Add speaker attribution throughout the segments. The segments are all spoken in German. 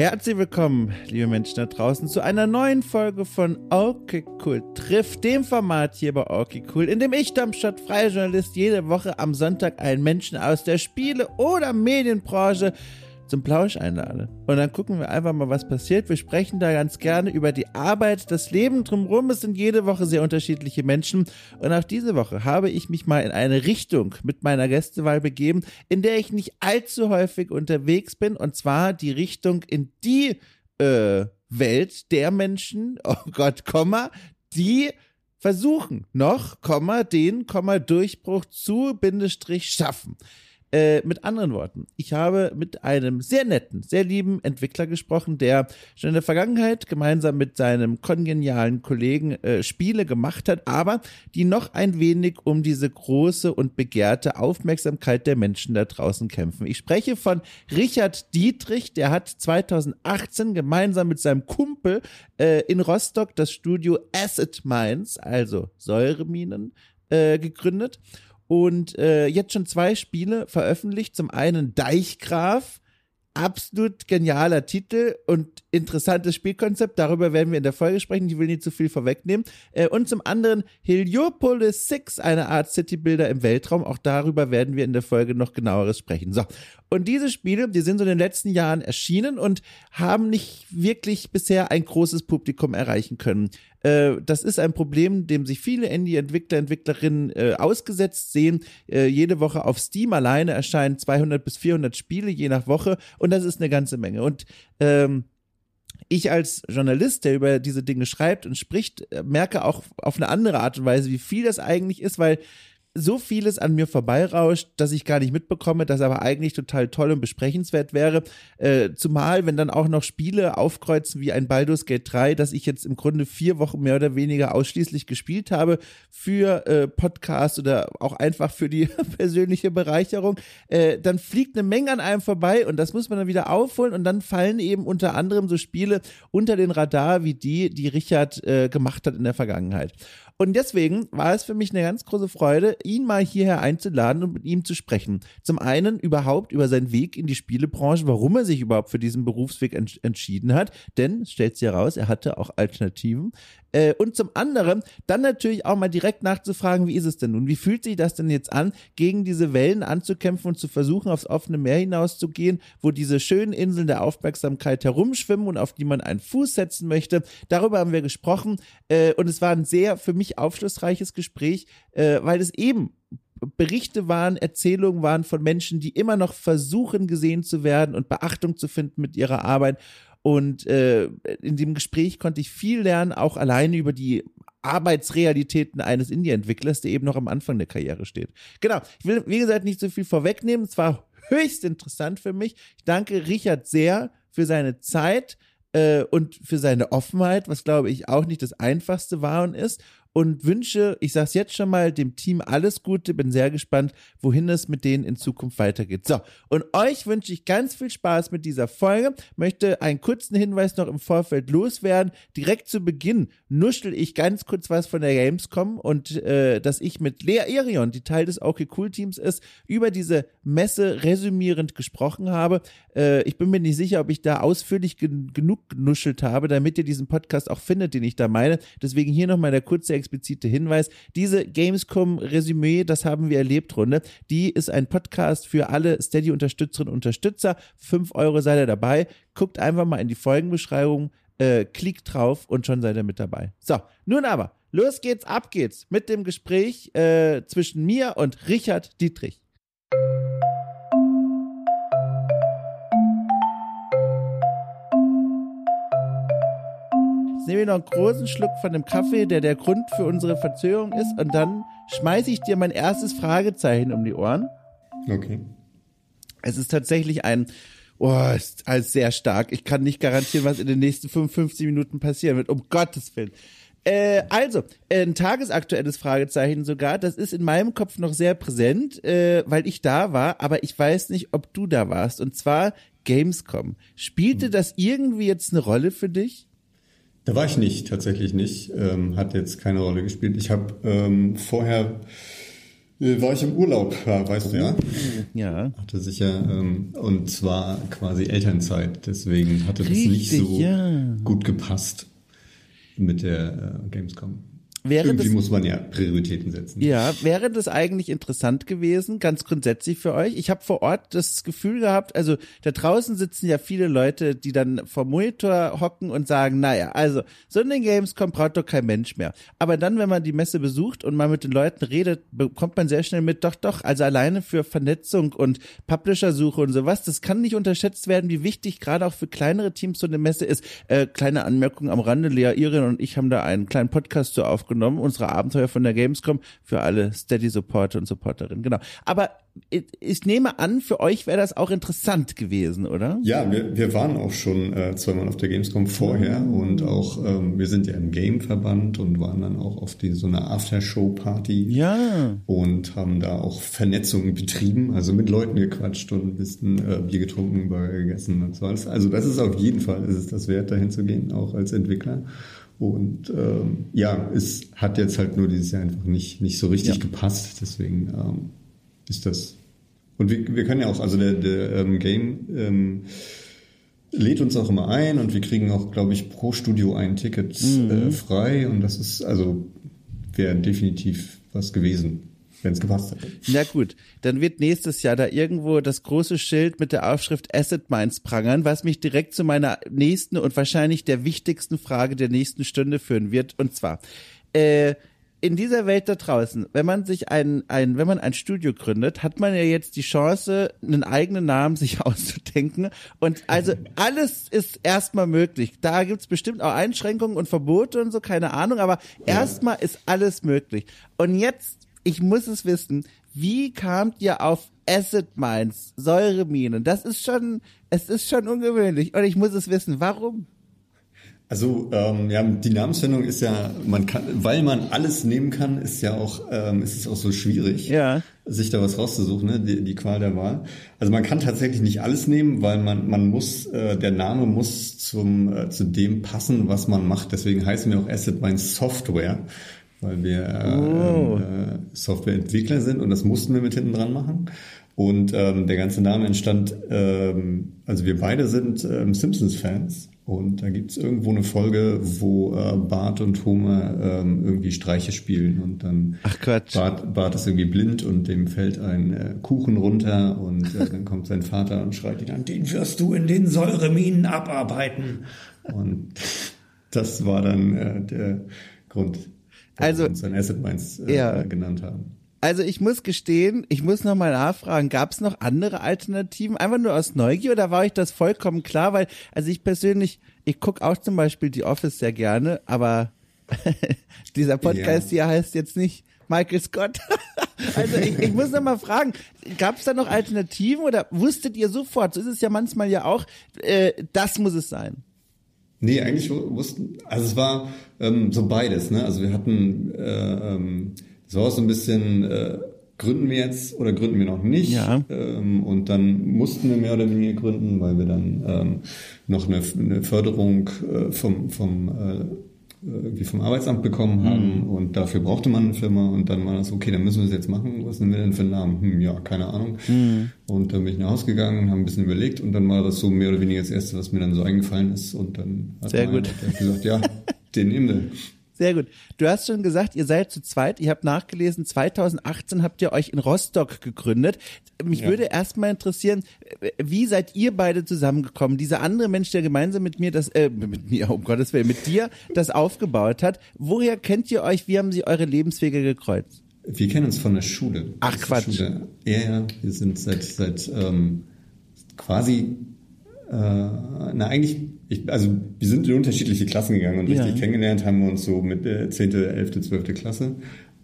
Speaker 1: Herzlich willkommen, liebe Menschen da draußen, zu einer neuen Folge von Okay Cool trifft, dem Format hier bei Okay Cool, in dem ich, Darmstadt, freier Journalist, jede Woche am Sonntag einen Menschen aus der Spiele- oder Medienbranche zum Plausch einlade. Und dann gucken wir einfach mal, was passiert. Wir sprechen da ganz gerne über die Arbeit, das Leben drumherum. Es sind jede Woche sehr unterschiedliche Menschen. Und auch diese Woche habe ich mich mal in eine Richtung mit meiner Gästewahl begeben, in der ich nicht allzu häufig unterwegs bin. Und zwar die Richtung in die äh, Welt der Menschen, oh Gott, Komma, die versuchen noch, Komma, den, Komma, Durchbruch zu, Bindestrich, schaffen. Äh, mit anderen Worten, ich habe mit einem sehr netten, sehr lieben Entwickler gesprochen, der schon in der Vergangenheit gemeinsam mit seinem kongenialen Kollegen äh, Spiele gemacht hat, aber die noch ein wenig um diese große und begehrte Aufmerksamkeit der Menschen da draußen kämpfen. Ich spreche von Richard Dietrich, der hat 2018 gemeinsam mit seinem Kumpel äh, in Rostock das Studio Acid Mines, also Säureminen, äh, gegründet und äh, jetzt schon zwei Spiele veröffentlicht. Zum einen Deichgraf, absolut genialer Titel und interessantes Spielkonzept. Darüber werden wir in der Folge sprechen. Ich will nicht zu viel vorwegnehmen. Äh, und zum anderen Heliopolis 6, eine Art Citybuilder im Weltraum. Auch darüber werden wir in der Folge noch genaueres sprechen. So. Und diese Spiele, die sind so in den letzten Jahren erschienen und haben nicht wirklich bisher ein großes Publikum erreichen können. Äh, das ist ein Problem, dem sich viele Indie-Entwickler, Entwicklerinnen äh, ausgesetzt sehen. Äh, jede Woche auf Steam alleine erscheinen 200 bis 400 Spiele je nach Woche und das ist eine ganze Menge. Und ähm, ich als Journalist, der über diese Dinge schreibt und spricht, merke auch auf eine andere Art und Weise, wie viel das eigentlich ist, weil so vieles an mir vorbeirauscht, dass ich gar nicht mitbekomme, das aber eigentlich total toll und besprechenswert wäre. Äh, zumal, wenn dann auch noch Spiele aufkreuzen wie ein Baldur's Gate 3, das ich jetzt im Grunde vier Wochen mehr oder weniger ausschließlich gespielt habe für äh, Podcast oder auch einfach für die persönliche Bereicherung, äh, dann fliegt eine Menge an einem vorbei und das muss man dann wieder aufholen und dann fallen eben unter anderem so Spiele unter den Radar wie die, die Richard äh, gemacht hat in der Vergangenheit. Und deswegen war es für mich eine ganz große Freude, ihn mal hierher einzuladen und mit ihm zu sprechen. Zum einen überhaupt über seinen Weg in die Spielebranche, warum er sich überhaupt für diesen Berufsweg ents entschieden hat. Denn, stellt sich heraus, er hatte auch Alternativen. Äh, und zum anderen dann natürlich auch mal direkt nachzufragen, wie ist es denn nun? Wie fühlt sich das denn jetzt an, gegen diese Wellen anzukämpfen und zu versuchen, aufs offene Meer hinauszugehen, wo diese schönen Inseln der Aufmerksamkeit herumschwimmen und auf die man einen Fuß setzen möchte? Darüber haben wir gesprochen äh, und es war ein sehr für mich aufschlussreiches Gespräch, äh, weil es eben Berichte waren, Erzählungen waren von Menschen, die immer noch versuchen gesehen zu werden und Beachtung zu finden mit ihrer Arbeit. Und äh, in dem Gespräch konnte ich viel lernen, auch alleine über die Arbeitsrealitäten eines Indie-Entwicklers, der eben noch am Anfang der Karriere steht. Genau, ich will, wie gesagt, nicht so viel vorwegnehmen. Es war höchst interessant für mich. Ich danke Richard sehr für seine Zeit äh, und für seine Offenheit, was glaube ich auch nicht das Einfachste war und ist und wünsche, ich sage es jetzt schon mal, dem Team alles Gute. Bin sehr gespannt, wohin es mit denen in Zukunft weitergeht. So, und euch wünsche ich ganz viel Spaß mit dieser Folge. Möchte einen kurzen Hinweis noch im Vorfeld loswerden. Direkt zu Beginn nuschel ich ganz kurz was von der Gamescom und äh, dass ich mit Lea Erion, die Teil des OK Cool Teams ist, über diese Messe resümierend gesprochen habe. Äh, ich bin mir nicht sicher, ob ich da ausführlich gen genug genuschelt habe, damit ihr diesen Podcast auch findet, den ich da meine. Deswegen hier nochmal der kurze explizite Hinweis. Diese Gamescom-Resümee, das haben wir erlebt, Runde, die ist ein Podcast für alle Steady-Unterstützerinnen und Unterstützer. Fünf Euro seid ihr dabei. Guckt einfach mal in die Folgenbeschreibung, äh, klickt drauf und schon seid ihr mit dabei. So, nun aber, los geht's, ab geht's mit dem Gespräch äh, zwischen mir und Richard Dietrich. Nehme ich noch einen großen Schluck von dem Kaffee, der der Grund für unsere Verzögerung ist, und dann schmeiße ich dir mein erstes Fragezeichen um die Ohren.
Speaker 2: Okay.
Speaker 1: Es ist tatsächlich ein, oh, ist alles sehr stark. Ich kann nicht garantieren, was in den nächsten 55 Minuten passieren wird, um Gottes Willen. Äh, also, ein tagesaktuelles Fragezeichen sogar, das ist in meinem Kopf noch sehr präsent, äh, weil ich da war, aber ich weiß nicht, ob du da warst. Und zwar Gamescom. Spielte hm. das irgendwie jetzt eine Rolle für dich?
Speaker 2: Da war ich nicht, tatsächlich nicht. Ähm, hat jetzt keine Rolle gespielt. Ich habe ähm, vorher Äh, war ich im Urlaub, weißt du ja.
Speaker 1: Ja.
Speaker 2: Hatte sich ja, ähm, und zwar quasi Elternzeit, deswegen hatte das
Speaker 1: Richtig,
Speaker 2: nicht so
Speaker 1: ja.
Speaker 2: gut gepasst mit der äh, Gamescom.
Speaker 1: Wäre
Speaker 2: Irgendwie
Speaker 1: das-
Speaker 2: muss man ja Prioritäten setzen.
Speaker 1: Ja, wäre das eigentlich interessant gewesen, ganz grundsätzlich für euch? Ich habe vor Ort das Gefühl gehabt, also da draußen sitzen ja viele Leute, die dann vor Monitor hocken und sagen, naja, also so eine Gamescom braucht doch kein Mensch mehr. Aber dann, wenn man die Messe besucht und mal mit den Leuten redet, bekommt man sehr schnell mit, doch, doch, also alleine für Vernetzung und Publisher-Suche und sowas, das kann nicht unterschätzt werden, wie wichtig gerade auch für kleinere Teams so eine Messe ist. Äh, kleine Anmerkung am Rande, Lea Irin und ich haben da einen kleinen Podcast zu aufgenommen, unsere Abenteuer von der Gamescom für alle Steady-Supporter und Supporterinnen, genau. Aber ich, nehme an, für euch wäre das auch interessant gewesen, oder?
Speaker 2: Ja, wir, wir waren auch schon äh, zweimal auf der Gamescom vorher und auch, ähm, wir sind ja im Game-Verband und waren dann auch auf die, so eine Aftershow-Party.
Speaker 1: Ja.
Speaker 2: Und haben da auch Vernetzungen betrieben, also mit Leuten gequatscht und ein bisschen äh, Bier getrunken, Burger gegessen und so alles. Also das ist auf jeden Fall, ist es das wert, dahin zu gehen, auch als Entwickler. Und ähm, ja, es hat jetzt halt nur dieses Jahr einfach nicht, nicht so richtig
Speaker 1: Ja.
Speaker 2: gepasst. Deswegen ähm, ist das. Und wir, wir können ja auch, also der, der ähm, Game ähm, lädt uns auch immer ein und wir kriegen auch, glaube ich, pro Studio ein Ticket äh, frei. Und das ist, also wäre definitiv was gewesen, wenn es gepasst hätte.
Speaker 1: Na gut, dann wird nächstes Jahr da irgendwo das große Schild mit der Aufschrift Asset Mines prangern, was mich direkt zu meiner nächsten und wahrscheinlich der wichtigsten Frage der nächsten Stunde führen wird. Und zwar, äh, in dieser Welt da draußen, wenn man sich ein, ein, wenn man ein Studio gründet, hat man ja jetzt die Chance, einen eigenen Namen sich auszudenken. Und also alles ist erstmal möglich. Da gibt's bestimmt auch Einschränkungen und Verbote und so, keine Ahnung, aber erstmal ist alles möglich. Und jetzt, ich muss es wissen, wie kamt ihr auf Acid Mines, Säureminen? Das ist schon, es ist schon ungewöhnlich. Und ich muss es wissen, warum?
Speaker 2: Also ähm, ja, die Namensfindung ist ja, man kann, weil man alles nehmen kann, ist ja auch, ähm, ist es auch so schwierig,
Speaker 1: Ja.
Speaker 2: sich da was rauszusuchen, ne? die, die Qual der Wahl. Also man kann tatsächlich nicht alles nehmen, weil man man muss, äh, der Name muss zum äh, zu dem passen, was man macht. Deswegen heißen wir auch Asset Mine Software, weil wir äh,
Speaker 1: Oh.
Speaker 2: äh, Softwareentwickler sind und das mussten wir mit hinten dran machen. Und ähm, der ganze Name entstand, ähm, also wir beide sind ähm, Simpsons-Fans und da gibt's irgendwo eine Folge, wo äh, Bart und Homer ähm, irgendwie Streiche spielen und dann
Speaker 1: Ach Quatsch.
Speaker 2: Bart, Bart ist irgendwie blind und dem fällt ein äh, Kuchen runter und äh, dann kommt sein Vater und schreit ihn an, den wirst du in den Säureminen abarbeiten. Und das war dann äh, der Grund,
Speaker 1: Also,
Speaker 2: wir uns dann Asset Mines äh,
Speaker 1: ja.
Speaker 2: genannt haben.
Speaker 1: Also ich muss gestehen, ich muss noch mal nachfragen, gab es noch andere Alternativen? Einfach nur aus Neugier oder war euch das vollkommen klar? Weil, also ich persönlich, ich guck auch zum Beispiel The Office sehr gerne, aber dieser Podcast hier heißt jetzt nicht Michael Scott. also ich, ich muss noch mal fragen, gab es da noch Alternativen oder wusstet ihr sofort, so ist es ja manchmal ja auch, äh, das muss es sein?
Speaker 2: Nee, eigentlich wu- wussten, also es war ähm, so beides, ne? Also wir hatten, äh, ähm, es war auch so ein bisschen, äh, gründen wir jetzt oder gründen wir noch nicht?
Speaker 1: Ja.
Speaker 2: Ähm, und dann mussten wir mehr oder weniger gründen, weil wir dann ähm, noch eine, eine Förderung äh, vom, vom äh, irgendwie vom Arbeitsamt bekommen haben und dafür brauchte man eine Firma und dann war das, okay, dann müssen wir es jetzt machen. Was nehmen wir denn für einen Namen? Hm, ja, keine Ahnung. Und dann bin ich nach Hause gegangen und habe ein bisschen überlegt und dann war das so mehr oder weniger das Erste, was mir dann so eingefallen ist und dann hat
Speaker 1: Sehr gut.
Speaker 2: Gesagt, ja, den nehmen wir.
Speaker 1: Sehr gut. Du hast schon gesagt, ihr seid zu zweit. Ihr habt nachgelesen, 2018 habt ihr euch in Rostock gegründet. Mich
Speaker 2: Ja.
Speaker 1: würde erstmal interessieren, wie seid ihr beide zusammengekommen? Dieser andere Mensch, der gemeinsam mit mir das, äh, mit mir, um Gottes Willen, mit dir das aufgebaut hat. Woher kennt ihr euch? Wie haben sie eure Lebenswege gekreuzt?
Speaker 2: Wir kennen uns von der Schule.
Speaker 1: Ach,
Speaker 2: der
Speaker 1: Quatsch.
Speaker 2: Schule. Ja, ja, wir sind seit, seit ähm, quasi, äh, na eigentlich, ich, also wir sind in unterschiedliche Klassen gegangen und
Speaker 1: Ja.
Speaker 2: richtig kennengelernt haben wir uns so mit äh, 10., 11., 12. Klasse.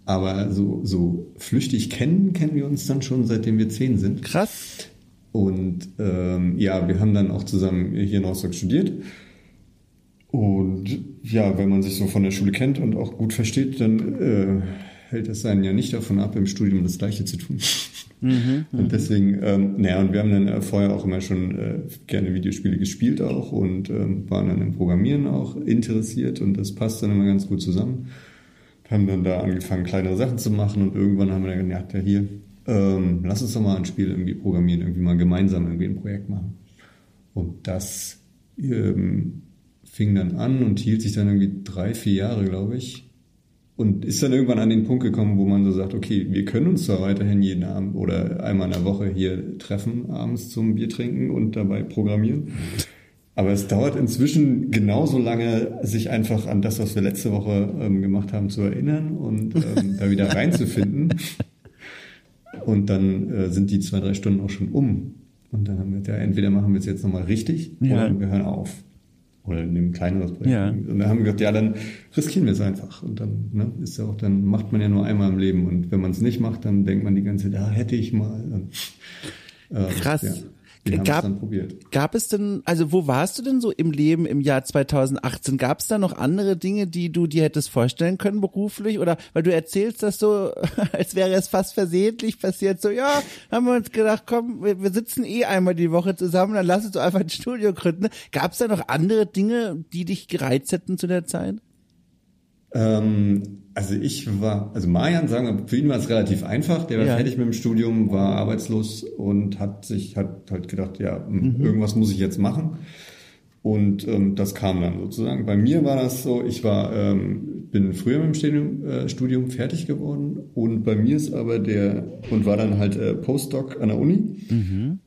Speaker 2: Aber so, so flüchtig kennen, kennen wir uns dann schon, seitdem wir zehn sind.
Speaker 1: Krass.
Speaker 2: Und ähm, ja, wir haben dann auch zusammen hier in Rostock studiert. Und ja, wenn man sich so von der Schule kennt und auch gut versteht, dann äh, hält es einen ja nicht davon ab, im Studium das Gleiche zu tun. und deswegen, ähm, naja, und wir haben dann äh, vorher auch immer schon äh, gerne Videospiele gespielt auch und ähm, waren dann im Programmieren auch interessiert und das passt dann immer ganz gut zusammen. haben dann da angefangen, kleinere Sachen zu machen und irgendwann haben wir dann gedacht, ja hier, ähm, lass uns doch mal ein Spiel irgendwie programmieren, irgendwie mal gemeinsam irgendwie ein Projekt machen. Und das ähm, fing dann an und hielt sich dann irgendwie drei, vier Jahre, glaube ich. Und ist dann irgendwann an den Punkt gekommen, wo man so sagt, okay, wir können uns zwar weiterhin jeden Abend oder einmal in der Woche hier treffen, abends zum Bier trinken und dabei programmieren. Aber es dauert inzwischen genauso lange, sich einfach an das, was wir letzte Woche ähm, gemacht haben, zu erinnern und ähm, da wieder reinzufinden. Und dann äh, sind die zwei, drei Stunden auch schon um. Und dann haben wir, ja, entweder machen wir es jetzt nochmal richtig ja. oder wir hören auf. Oder nehmen ein kleineres Projekt. Ja. Und dann haben wir gesagt, ja, dann riskieren wir es einfach. Und dann ne, ist ja auch, dann macht man ja nur einmal im Leben. Und wenn man es nicht macht, dann denkt man die ganze Zeit, da hätte ich mal. Und,
Speaker 1: äh, Krass. Ja. Wir gab, dann probiert. Gab es denn, also wo warst du denn so im Leben im Jahr 2018? Gab es da noch andere Dinge, die du dir hättest vorstellen können beruflich? Oder weil du erzählst das so, als wäre es fast versehentlich passiert, so ja, haben wir uns gedacht, komm, wir, wir sitzen eh einmal die Woche zusammen, dann lass uns doch einfach ein Studio gründen. Gab es da noch andere Dinge, die dich gereizt hätten zu der Zeit?
Speaker 2: Ähm, also ich war, also Marian, sagen wir, für ihn war es relativ einfach. Der war ja. fertig mit dem Studium, war arbeitslos und hat sich, hat halt gedacht, ja, hm, mhm. irgendwas muss ich jetzt machen. Und ähm, das kam dann sozusagen. Bei mir war das so, ich war, ähm, bin früher mit dem Studium, äh, Studium fertig geworden und bei mir ist aber der, und war dann halt äh, Postdoc an der Uni. Mhm.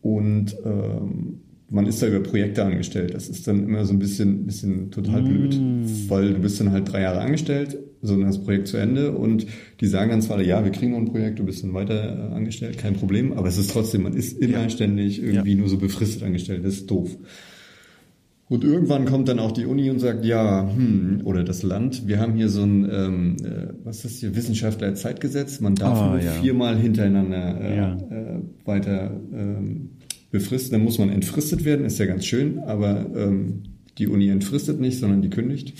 Speaker 2: Und ähm, man ist da über Projekte angestellt. Das ist dann immer so ein bisschen, bisschen total mm. blöd, weil du bist dann halt drei Jahre angestellt, so dann das Projekt zu Ende und die sagen dann zwar, ja, wir kriegen noch ein Projekt, du bist dann weiter äh, angestellt, kein Problem, aber es ist trotzdem, man ist immer ständig irgendwie ja. nur so befristet angestellt, das ist doof. Und irgendwann kommt dann auch die Uni und sagt, ja, hm, oder das Land, wir haben hier so ein, ähm, äh, was ist das hier, Wissenschaftler-Zeitgesetz, man darf oh, nur ja. viermal hintereinander äh, ja. äh, weiter ähm, befristet, dann muss man entfristet werden, ist ja ganz schön, aber ähm, die Uni entfristet nicht, sondern die kündigt.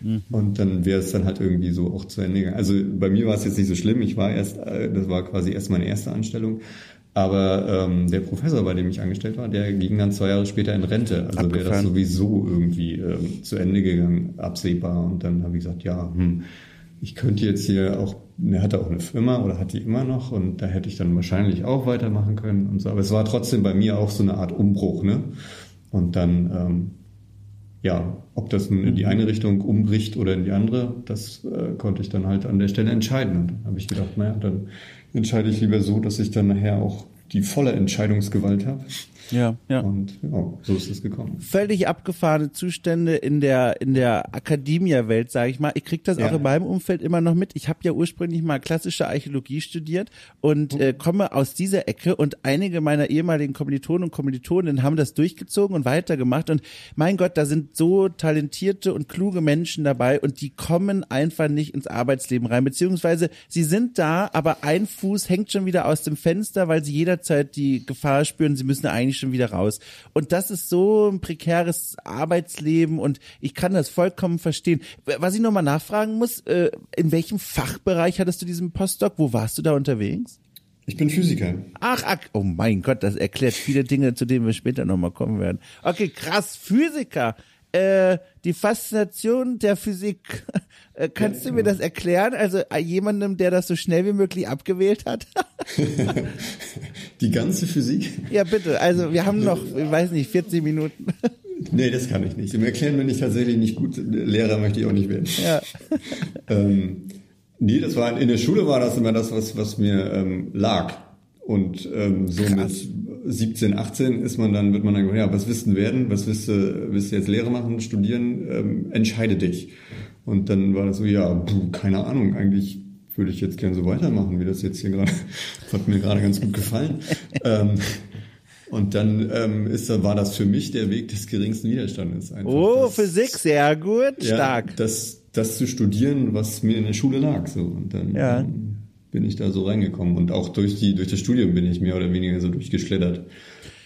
Speaker 2: Mhm. Und dann wäre es dann halt irgendwie so auch zu Ende gegangen. Also bei mir war es jetzt nicht so schlimm. Ich war erst, äh, das war quasi erst meine erste Anstellung. Aber ähm, der Professor, bei dem ich angestellt war, der ging dann zwei Jahre später in Rente. Also wäre das sowieso irgendwie ähm, zu Ende gegangen, absehbar. Und dann habe ich gesagt, ja, hm, ich könnte jetzt hier auch, er hatte auch eine Firma oder hat die immer noch und da hätte ich dann wahrscheinlich auch weitermachen können und so. Aber es war trotzdem bei mir auch so eine Art Umbruch, ne? Und dann, ähm, ja, ob das in die eine Richtung umbricht oder in die andere, das äh, konnte ich dann halt an der Stelle entscheiden. Und dann habe ich gedacht, naja, dann entscheide ich lieber so, dass ich dann nachher auch die volle Entscheidungsgewalt habe
Speaker 1: ja, ja.
Speaker 2: Und ja, so ist es gekommen.
Speaker 1: Völlig abgefahrene Zustände in der in der Akademia-Welt, sage ich mal. Ich krieg das ja. auch in meinem Umfeld immer noch mit. Ich habe ja ursprünglich mal klassische Archäologie studiert und äh, komme aus dieser Ecke und einige meiner ehemaligen Kommilitonen und Kommilitoninnen haben das durchgezogen und weitergemacht und mein Gott, da sind so talentierte und kluge Menschen dabei und die kommen einfach nicht ins Arbeitsleben rein, beziehungsweise sie sind da, aber ein Fuß hängt schon wieder aus dem Fenster, weil sie jederzeit die Gefahr spüren, sie müssen eigentlich schon wieder raus. Und das ist so ein prekäres Arbeitsleben und ich kann das vollkommen verstehen. Was ich nochmal nachfragen muss, äh, in welchem Fachbereich hattest du diesen Postdoc? Wo warst du da unterwegs?
Speaker 2: Ich bin Physiker.
Speaker 1: Ach, ach, oh mein Gott, das erklärt viele Dinge, zu denen wir später nochmal kommen werden. Okay, krass, Physiker. Äh, die Faszination der Physik. Äh, kannst ja, du mir das erklären? Also äh, jemandem, der das so schnell wie möglich abgewählt hat?
Speaker 2: die ganze Physik?
Speaker 1: Ja, bitte. Also wir haben noch, ich weiß nicht, 40 Minuten.
Speaker 2: nee, das kann ich nicht. Im Erklären bin ich tatsächlich nicht gut. Lehrer möchte ich auch nicht werden. Ja. ähm, nee, das war in der Schule war das immer das, was, was mir ähm, lag. Und ähm, so Krass. mit 17, 18 ist man dann, wird man dann, ja, was willst du werden? Was willst du, willst du jetzt Lehre machen, studieren? Ähm, entscheide dich. Und dann war das so, ja, puh, keine Ahnung, eigentlich würde ich jetzt gerne so weitermachen, wie das jetzt hier gerade, hat mir gerade ganz gut gefallen. ähm, und dann ähm, ist, war das für mich der Weg des geringsten Widerstandes.
Speaker 1: Einfach oh, das, Physik, sehr gut, ja, stark.
Speaker 2: Das, das zu studieren, was mir in der Schule lag. So. Und dann ja. ähm, bin ich da so reingekommen. Und auch durch, die, durch das Studium bin ich mehr oder weniger so durchgeschlittert.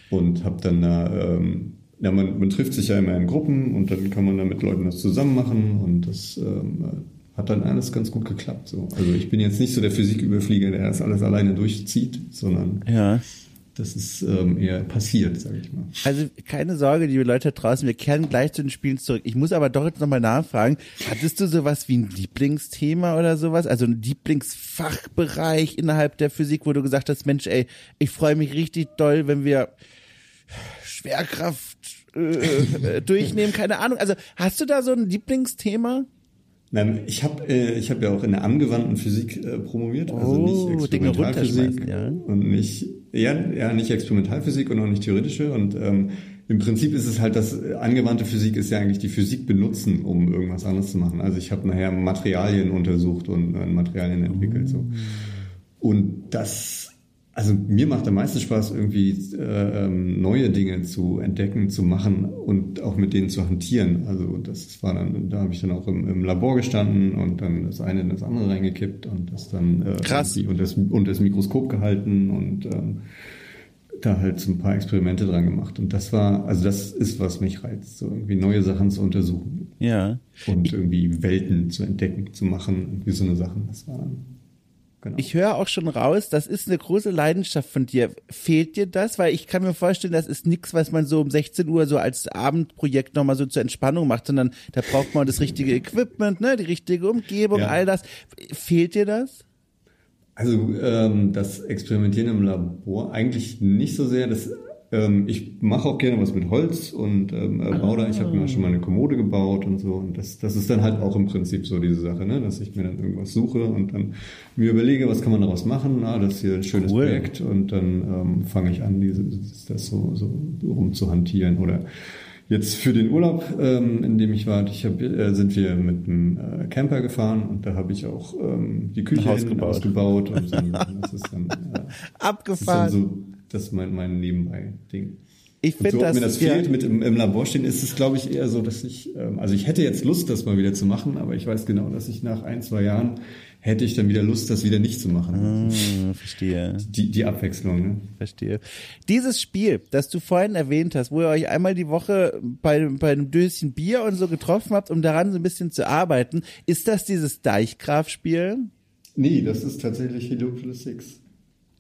Speaker 2: Und habe dann da, ähm, ja, man, man trifft sich ja immer in Gruppen und dann kann man da mit Leuten das zusammen machen. Und das ähm, hat dann alles ganz gut geklappt. So. Also ich bin jetzt nicht so der Physiküberflieger, der das alles alleine durchzieht, sondern
Speaker 1: ja.
Speaker 2: Das ist ähm, eher passiert, sage ich mal.
Speaker 1: Also keine Sorge, liebe Leute draußen, wir kehren gleich zu den Spielen zurück. Ich muss aber doch jetzt nochmal nachfragen, hattest du sowas wie ein Lieblingsthema oder sowas? Also ein Lieblingsfachbereich innerhalb der Physik, wo du gesagt hast, Mensch, ey, ich freue mich richtig doll, wenn wir Schwerkraft äh durchnehmen, keine Ahnung. Also hast du da so ein Lieblingsthema?
Speaker 2: Nein, ich habe äh, ich hab ja auch in der angewandten Physik äh, promoviert, also
Speaker 1: Oh,
Speaker 2: nicht Experimentalphysik
Speaker 1: ja.
Speaker 2: und nicht ja, ja nicht Experimentalphysik und auch nicht theoretische und ähm, im Prinzip ist es halt, dass äh, angewandte Physik ist ja eigentlich die Physik benutzen, um irgendwas anderes zu machen. Also ich habe nachher Materialien untersucht und äh, Materialien entwickelt so. Und das also mir macht am meisten Spaß, irgendwie äh, ähm, neue Dinge zu entdecken, zu machen und auch mit denen zu hantieren. Also das war dann, da habe ich dann auch im, im Labor gestanden und dann das eine in das andere reingekippt und das dann äh,
Speaker 1: Krass.
Speaker 2: und das, und das Mikroskop gehalten und ähm, da halt so ein paar Experimente dran gemacht. Und das war, also das ist, was mich reizt, so irgendwie neue Sachen zu untersuchen
Speaker 1: Ja.
Speaker 2: und irgendwie Welten zu entdecken, zu machen, irgendwie so eine Sachen. Das war dann Genau.
Speaker 1: Ich höre auch schon raus, das ist eine große Leidenschaft von dir. Fehlt dir das? Weil ich kann mir vorstellen, das ist nichts, was man so um 16 Uhr so als Abendprojekt nochmal so zur Entspannung macht, sondern da braucht man das richtige Equipment, ne, die richtige Umgebung,
Speaker 2: Ja.
Speaker 1: all das. Fehlt dir das?
Speaker 2: Also ähm, das Experimentieren im Labor eigentlich nicht so sehr. Das, ähm, ich mache auch gerne was mit Holz und ähm, äh, baue da. Ich habe mir schon mal eine Kommode gebaut und so. Und das, das ist dann halt auch im Prinzip so diese Sache, ne? dass ich mir dann irgendwas suche und dann mir überlege, was kann man daraus machen. Ah, das ist hier ein schönes
Speaker 1: Cool.
Speaker 2: Projekt und dann ähm, fange ich an, diese, das so, so rumzuhantieren oder Jetzt für den Urlaub, ähm, in dem ich war, ich hab, äh, sind wir mit einem äh, Camper gefahren und da habe ich auch ähm, die Küche
Speaker 1: Ein Haus
Speaker 2: hinten
Speaker 1: gebaut.
Speaker 2: ausgebaut und so. Das ist dann, äh, das ist dann
Speaker 1: Abgefahren.
Speaker 2: so, das ist mein, mein Nebenbei-Ding.
Speaker 1: ich finde
Speaker 2: so, ob mir das
Speaker 1: ja,
Speaker 2: fehlt mit im, im Labor stehen, ist es, glaube ich, eher so, dass ich, ähm, also ich hätte jetzt Lust, das mal wieder zu machen, aber ich weiß genau, dass ich nach ein, zwei Jahren hätte ich dann wieder Lust, das wieder nicht zu machen.
Speaker 1: Hm, verstehe.
Speaker 2: Die, die Abwechslung, ne?
Speaker 1: Verstehe. Dieses Spiel, das du vorhin erwähnt hast, wo ihr euch einmal die Woche bei, bei einem Döschen Bier und so getroffen habt, um daran so ein bisschen zu arbeiten, ist das dieses Deichgraf-Spiel?
Speaker 2: Nee, das ist tatsächlich Heliopolis 6.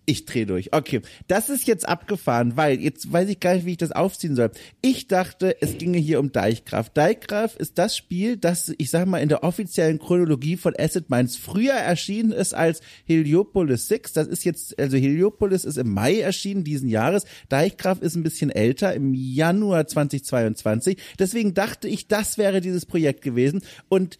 Speaker 1: Ich dreh durch. Okay, das ist jetzt abgefahren, weil jetzt weiß ich gar nicht, wie ich das aufziehen soll. Ich dachte, es ginge hier um Deichgraf. Deichgraf ist das Spiel, das, ich sag mal, in der offiziellen Chronologie von Acid Minds früher erschienen ist als Heliopolis 6. Das ist jetzt, also Heliopolis ist im Mai erschienen diesen Jahres. Deichgraf ist ein bisschen älter, im Januar 2022. Deswegen dachte ich, das wäre dieses Projekt gewesen. Und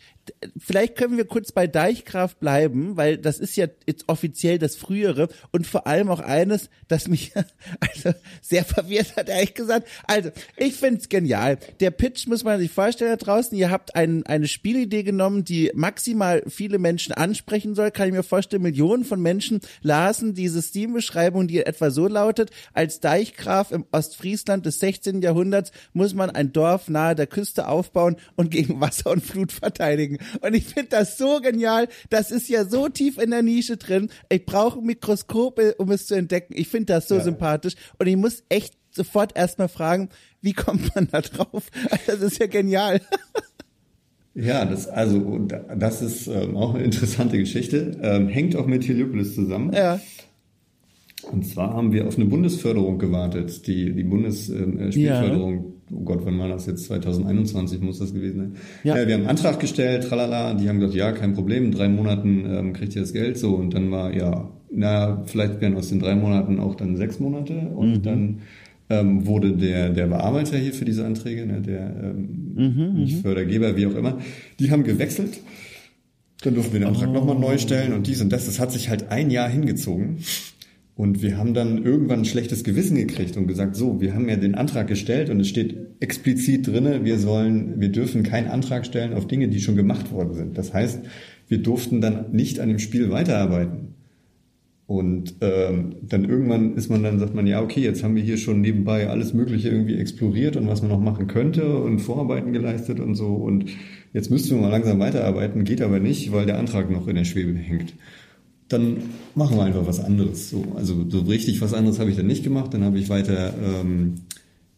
Speaker 1: vielleicht können wir kurz bei Deichgraf bleiben, weil das ist ja jetzt offiziell das frühere und vor allem auch eines, das mich also sehr verwirrt hat, ehrlich gesagt. Also, ich find's genial. Der Pitch muss man sich vorstellen da draußen. Ihr habt ein, eine Spielidee genommen, die maximal viele Menschen ansprechen soll. Kann ich mir vorstellen, Millionen von Menschen lasen diese Steam-Beschreibung, die etwa so lautet, als Deichgraf im Ostfriesland des 16. Jahrhunderts muss man ein Dorf nahe der Küste aufbauen und gegen Wasser und Flut verteidigen. Und ich finde das so genial. Das ist ja so tief in der Nische drin. Ich brauche ein Mikroskop, äh, um es zu entdecken. Ich finde das so
Speaker 2: Ja.
Speaker 1: sympathisch. Und ich muss echt sofort erstmal fragen, wie kommt man da drauf? Das ist ja genial.
Speaker 2: Ja, das, also, das ist ähm, auch eine interessante Geschichte. Ähm, hängt auch mit Heliopolis zusammen.
Speaker 1: Ja.
Speaker 2: Und zwar haben wir auf eine Bundesförderung gewartet. Die, die Bundesspielförderung, oh Gott, wann war das jetzt? 2021 muss das gewesen sein.
Speaker 1: Ja.
Speaker 2: Äh, wir haben einen Antrag gestellt, tralala, die haben gesagt, ja, kein Problem, in drei Monaten ähm, kriegt ihr das Geld so. Und dann war, ja, na, vielleicht wären aus den drei Monaten auch dann sechs Monate. Und dann ähm, wurde der, der Bearbeiter hier für diese Anträge, ne, der ähm, nicht Fördergeber, wie auch immer, die haben gewechselt. Dann durften wir den Antrag nochmal neu stellen und dies und das. Das hat sich halt ein Jahr hingezogen. Und wir haben dann irgendwann ein schlechtes Gewissen gekriegt und gesagt, so, wir haben ja den Antrag gestellt und es steht explizit drinne, wir sollen, wir dürfen keinen Antrag stellen auf Dinge, die schon gemacht worden sind. Das heißt, wir durften dann nicht an dem Spiel weiterarbeiten. Und ähm, dann irgendwann ist man dann, sagt man, ja, okay, jetzt haben wir hier schon nebenbei alles Mögliche irgendwie exploriert und was man noch machen könnte und Vorarbeiten geleistet und so. Und jetzt müssten wir mal langsam weiterarbeiten, geht aber nicht, weil der Antrag noch in der Schwebe hängt. Dann machen wir einfach was anderes. So, also so richtig was anderes habe ich dann nicht gemacht. Dann habe ich weiter ähm,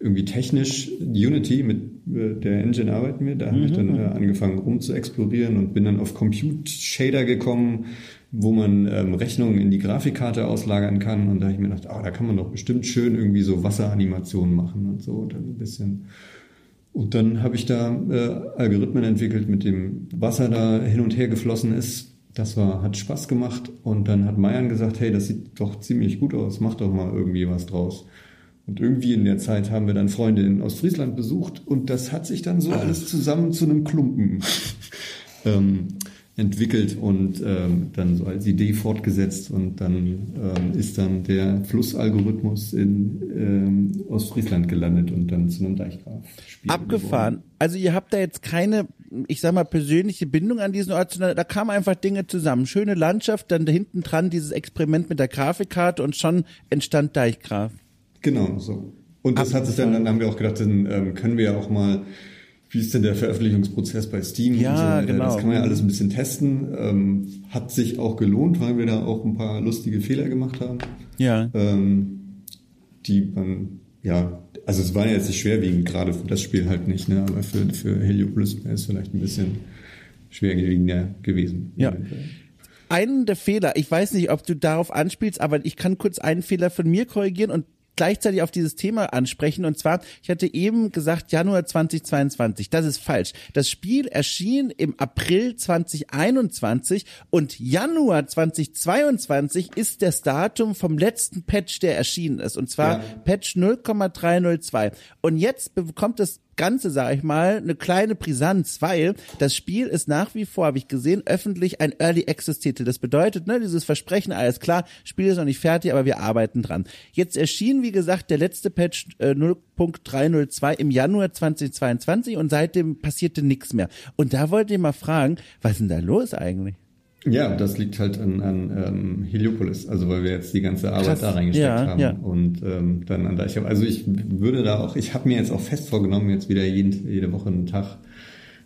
Speaker 2: irgendwie technisch Unity mit äh, der Engine arbeiten wir. Da habe ich dann äh, angefangen rum zu explorieren und bin dann auf Compute Shader gekommen, wo man ähm, Rechnungen in die Grafikkarte auslagern kann. Und da habe ich mir gedacht, ah, da kann man doch bestimmt schön irgendwie so Wasseranimationen machen und so. Und dann ein bisschen. Und dann habe ich da äh, Algorithmen entwickelt, mit dem Wasser da hin und her geflossen ist. Das war, hat Spaß gemacht. Und dann hat Mayan gesagt, hey, das sieht doch ziemlich gut aus, mach doch mal irgendwie was draus. Und irgendwie in der Zeit haben wir dann Freunde in Ostfriesland besucht und das hat sich dann so alles zusammen zu einem Klumpen ähm, entwickelt und ähm, dann so als Idee fortgesetzt und dann ähm, ist dann der Flussalgorithmus in ähm, Ostfriesland gelandet und dann zu einem Deichgraf.
Speaker 1: Abgefahren. Geworden. Also ihr habt da jetzt keine, ich sag mal, persönliche Bindung an diesen Ort, sondern da kamen einfach Dinge zusammen. Schöne Landschaft, dann da hinten dran dieses Experiment mit der Grafikkarte und schon entstand Deichgraf.
Speaker 2: Genau, so. Und das Abgefahren. hat sich dann, dann haben wir auch gedacht, dann ähm, können wir ja auch mal wie ist denn der Veröffentlichungsprozess bei Steam?
Speaker 1: Ja, so. genau.
Speaker 2: Das kann man ja alles ein bisschen testen. Ähm, hat sich auch gelohnt, weil wir da auch ein paar lustige Fehler gemacht haben.
Speaker 1: Ja.
Speaker 2: Ähm, die man, ja, also es war ja jetzt nicht schwerwiegend, gerade für das Spiel halt nicht, ne? aber für, für Heliopolis wäre es vielleicht ein bisschen schwerwiegender gewesen.
Speaker 1: Ja. Einen der Fehler, ich weiß nicht, ob du darauf anspielst, aber ich kann kurz einen Fehler von mir korrigieren und gleichzeitig auf dieses Thema ansprechen. Und zwar, ich hatte eben gesagt, Januar 2022. Das ist falsch. Das Spiel erschien im April 2021 und Januar 2022 ist das Datum vom letzten Patch, der erschienen ist. Und zwar ja. Patch 0,302. Und jetzt bekommt es Ganze, sage ich mal, eine kleine Brisanz, weil das Spiel ist nach wie vor, habe ich gesehen, öffentlich ein Early Access Titel. Das bedeutet, ne, dieses Versprechen, alles klar, Spiel ist noch nicht fertig, aber wir arbeiten dran. Jetzt erschien, wie gesagt, der letzte Patch äh, 0.302 im Januar 2022 und seitdem passierte nichts mehr. Und da wollte ich mal fragen, was ist denn da los eigentlich?
Speaker 2: Ja, das liegt halt an, an ähm, Heliopolis, also weil wir jetzt die ganze Arbeit Krass. da reingesteckt
Speaker 1: ja,
Speaker 2: haben
Speaker 1: ja.
Speaker 2: und ähm, dann an Deichhoff. Also ich würde da auch, ich habe mir jetzt auch fest vorgenommen, jetzt wieder jeden, jede Woche einen Tag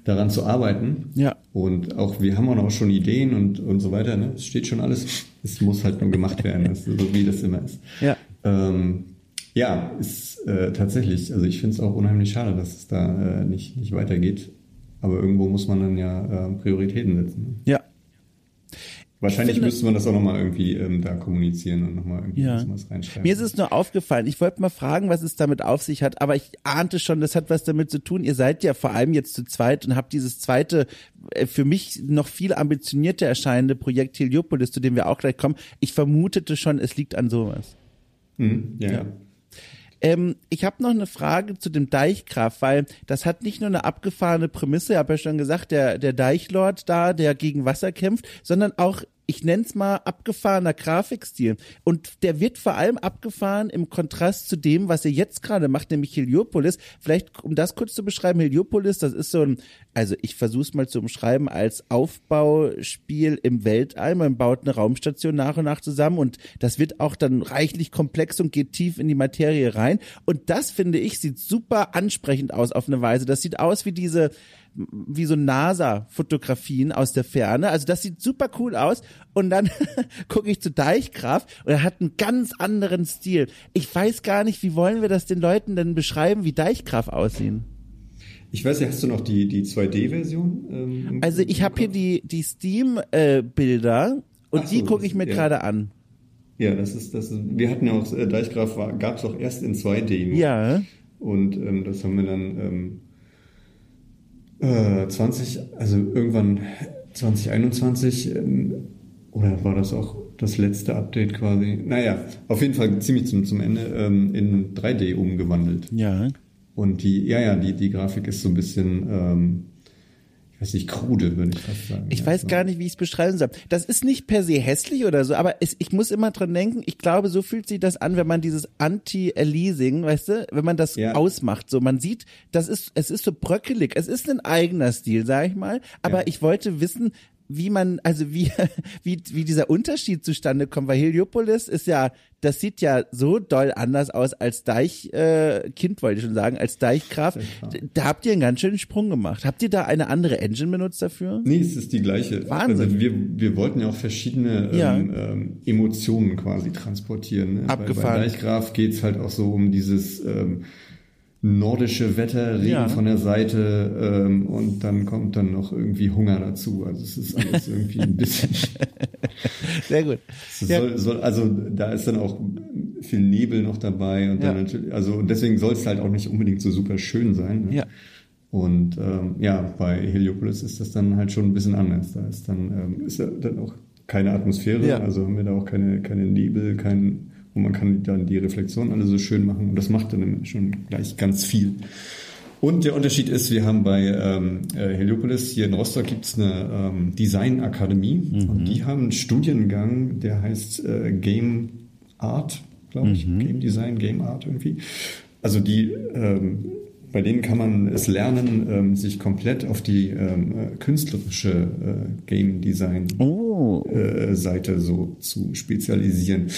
Speaker 2: daran zu arbeiten.
Speaker 1: Ja.
Speaker 2: Und auch wir haben auch schon Ideen und und so weiter. Ne? Es steht schon alles. Es muss halt nur gemacht werden, das, so wie das immer ist.
Speaker 1: Ja.
Speaker 2: Ähm, ja, ist äh, tatsächlich. Also ich finde es auch unheimlich schade, dass es da äh, nicht nicht weitergeht. Aber irgendwo muss man dann ja äh, Prioritäten setzen. Ne?
Speaker 1: Ja.
Speaker 2: Wahrscheinlich finde, müsste man das auch nochmal irgendwie ähm, da kommunizieren und nochmal irgendwie
Speaker 1: ja. was reinschreiben. Mir ist es nur aufgefallen, ich wollte mal fragen, was es damit auf sich hat, aber ich ahnte schon, das hat was damit zu tun. Ihr seid ja vor allem jetzt zu zweit und habt dieses zweite, äh, für mich noch viel ambitionierter erscheinende Projekt Heliopolis, zu dem wir auch gleich kommen. Ich vermutete schon, es liegt an sowas.
Speaker 2: Mhm, ja. ja.
Speaker 1: Ähm, ich habe noch eine Frage zu dem Deichgraf, weil das hat nicht nur eine abgefahrene Prämisse, ich habe ja schon gesagt, der, der Deichlord da, der gegen Wasser kämpft, sondern auch ich nenne es mal abgefahrener Grafikstil. Und der wird vor allem abgefahren im Kontrast zu dem, was ihr jetzt gerade macht, nämlich Heliopolis. Vielleicht, um das kurz zu beschreiben, Heliopolis, das ist so ein, also ich versuche es mal zu umschreiben, als Aufbauspiel im Weltall. Man baut eine Raumstation nach und nach zusammen und das wird auch dann reichlich komplex und geht tief in die Materie rein. Und das, finde ich, sieht super ansprechend aus auf eine Weise. Das sieht aus wie diese wie so NASA-Fotografien aus der Ferne. Also das sieht super cool aus. Und dann gucke ich zu Deichgraf und er hat einen ganz anderen Stil. Ich weiß gar nicht, wie wollen wir das den Leuten denn beschreiben, wie Deichgraf aussehen?
Speaker 2: Ich weiß ja, hast du noch die, die 2D-Version? Ähm,
Speaker 1: also ich habe hier die, die Steam-Bilder äh, und so, die gucke ich mir ja. gerade an.
Speaker 2: Ja, das ist, das ist, wir hatten ja auch, äh, Deichgraf gab es auch erst in 2D. Nur.
Speaker 1: Ja.
Speaker 2: Und ähm, das haben wir dann ähm, 20, äh, also irgendwann 2021 ähm, oder war das auch das letzte Update quasi? Naja, auf jeden Fall ziemlich zum, zum Ende ähm, in 3D umgewandelt.
Speaker 1: Ja.
Speaker 2: Und die, ja, ja, die, die Grafik ist so ein bisschen nicht, krude, würde ich fast sagen.
Speaker 1: Ich weiß gar nicht, wie ich es beschreiben soll. Das ist nicht per se hässlich oder so, aber es, ich muss immer dran denken, ich glaube, so fühlt sich das an, wenn man dieses Anti-Aliasing, weißt du, wenn man das ja. ausmacht. So, man sieht, das ist, es ist so bröckelig. Es ist ein eigener Stil, sag ich mal. Aber ja. ich wollte wissen, wie man, also wie, wie, wie dieser Unterschied zustande kommt, weil Heliopolis ist ja, das sieht ja so doll anders aus als Deich, äh, Kind wollte ich schon sagen, als Deichkraft. Da habt ihr einen ganz schönen Sprung gemacht. Habt ihr da eine andere Engine benutzt dafür?
Speaker 2: Nee, es ist die gleiche.
Speaker 1: Wahnsinn.
Speaker 2: Also wir, wir wollten ja auch verschiedene ähm,
Speaker 1: ja.
Speaker 2: ähm, Emotionen quasi transportieren. Ne?
Speaker 1: Abgefahren.
Speaker 2: Bei, bei Deichgraf geht's halt auch so um dieses, ähm, nordische Wetter, Regen ja. von der Seite ähm, und dann kommt dann noch irgendwie Hunger dazu. Also es ist alles irgendwie ein bisschen
Speaker 1: Sehr gut.
Speaker 2: Soll, ja. soll, also da ist dann auch viel Nebel noch dabei und dann ja. natürlich, also deswegen soll es halt auch nicht unbedingt so super schön sein. Ne? Ja. Und ähm, ja, bei Heliopolis ist das dann halt schon ein bisschen anders. Da ist dann ähm, ist dann auch keine Atmosphäre, also haben wir da auch keine, keine Nebel, kein, und man kann dann die Reflexion alle so schön machen und das macht dann schon gleich ganz viel. Und der Unterschied ist, wir haben bei ähm, äh, Heliopolis hier in Rostock gibt's eine ähm, Designakademie mhm. und die haben einen Studiengang, der heißt äh, Game Art, glaube ich, mhm. Game Design, Game Art irgendwie. Also die ähm, bei denen kann man es lernen, ähm, sich komplett auf die ähm, äh, künstlerische äh, Game Design oh. äh, Seite so zu spezialisieren.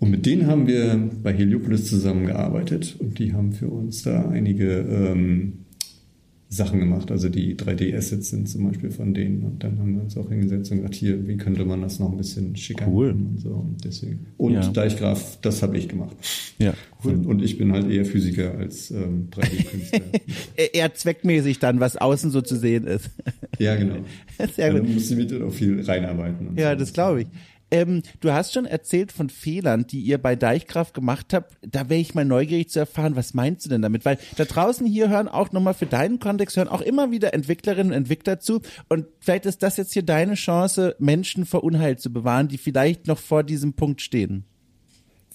Speaker 2: Und mit denen haben wir bei Heliopolis zusammengearbeitet und die haben für uns da einige ähm, Sachen gemacht. Also die 3D-Assets sind zum Beispiel von denen. Und dann haben wir uns auch hingesetzt und gesagt, hier, wie könnte man das noch ein bisschen schicker
Speaker 1: cool.
Speaker 2: machen und so. Und deswegen. Und ja. Deichgraf, das habe ich gemacht.
Speaker 1: Ja,
Speaker 2: cool. Und, und, ich bin halt eher Physiker als ähm, 3D-Künstler.
Speaker 1: eher zweckmäßig dann, was außen so zu sehen ist.
Speaker 2: ja, genau.
Speaker 1: Sehr gut.
Speaker 2: Dann musst du mit auch viel reinarbeiten.
Speaker 1: ja, so. das glaube ich. Ähm, du hast schon erzählt von Fehlern, die ihr bei Deichkraft gemacht habt. Da wäre ich mal neugierig zu erfahren, was meinst du denn damit? Weil da draußen hier hören auch nochmal für deinen Kontext, hören auch immer wieder Entwicklerinnen und Entwickler zu. Und vielleicht ist das jetzt hier deine Chance, Menschen vor Unheil zu bewahren, die vielleicht noch vor diesem Punkt stehen.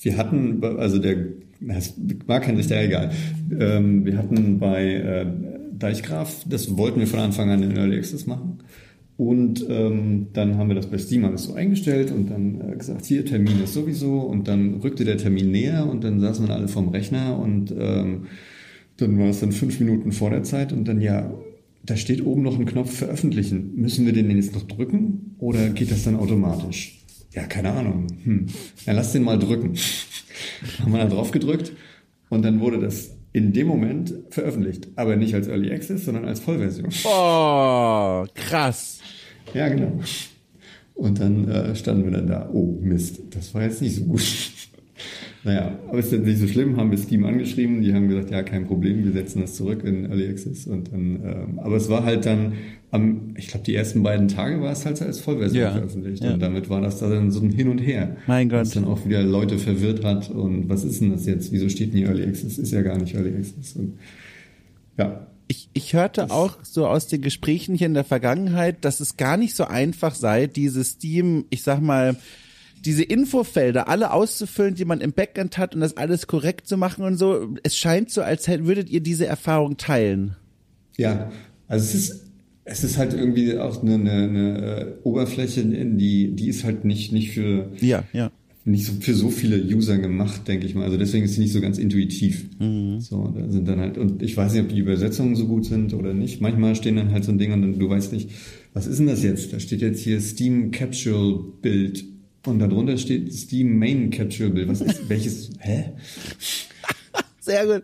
Speaker 2: Wir hatten, also der, das war kein Richter, egal. Ähm, wir hatten bei äh, Deichgraf, das wollten wir von Anfang an in Early Access machen. Und ähm, dann haben wir das bei Steam alles so eingestellt und dann äh, gesagt, hier, Termin ist sowieso. Und dann rückte der Termin näher und dann saßen wir alle vorm Rechner und ähm, dann war es dann fünf Minuten vor der Zeit und dann ja, da steht oben noch ein Knopf veröffentlichen. Müssen wir den jetzt noch drücken oder geht das dann automatisch? Ja, keine Ahnung. Hm. Ja, lass den mal drücken. haben wir dann drauf gedrückt und dann wurde das in dem Moment veröffentlicht. Aber nicht als Early Access, sondern als Vollversion.
Speaker 1: Oh, krass.
Speaker 2: Ja, genau. Und dann äh, standen wir dann da, oh Mist, das war jetzt nicht so gut. Naja, aber ist jetzt nicht so schlimm, haben wir Steam angeschrieben, die haben gesagt, ja, kein Problem, wir setzen das zurück in Early Access. Und dann, ähm, aber es war halt dann am, ich glaube, die ersten beiden Tage war es halt als Vollversion ja, veröffentlicht. Ja. Und damit war das dann so ein Hin und Her.
Speaker 1: Mein Gott.
Speaker 2: Was dann auch wieder Leute verwirrt hat. Und was ist denn das jetzt? Wieso steht nie Early Access? Ist ja gar nicht Early Access. Und, ja.
Speaker 1: Ich, ich hörte auch so aus den Gesprächen hier in der Vergangenheit, dass es gar nicht so einfach sei, dieses Steam, ich sag mal, diese Infofelder alle auszufüllen, die man im Backend hat und das alles korrekt zu machen und so. Es scheint so, als würdet ihr diese Erfahrung teilen.
Speaker 2: Ja, also es ist es ist halt irgendwie auch eine, eine, eine äh, Oberfläche, die, die ist halt nicht, nicht für,
Speaker 1: ja, ja.
Speaker 2: nicht so, für so viele User gemacht, denke ich mal. Also deswegen ist sie nicht so ganz intuitiv. Mhm. So, da sind dann halt, und ich weiß nicht, ob die Übersetzungen so gut sind oder nicht. Manchmal stehen dann halt so ein Ding und dann, du weißt nicht, was ist denn das jetzt? Da steht jetzt hier Steam Capsule Bild und darunter steht Steam Main Capsule Bild. Was ist, welches, hä?
Speaker 1: Sehr gut.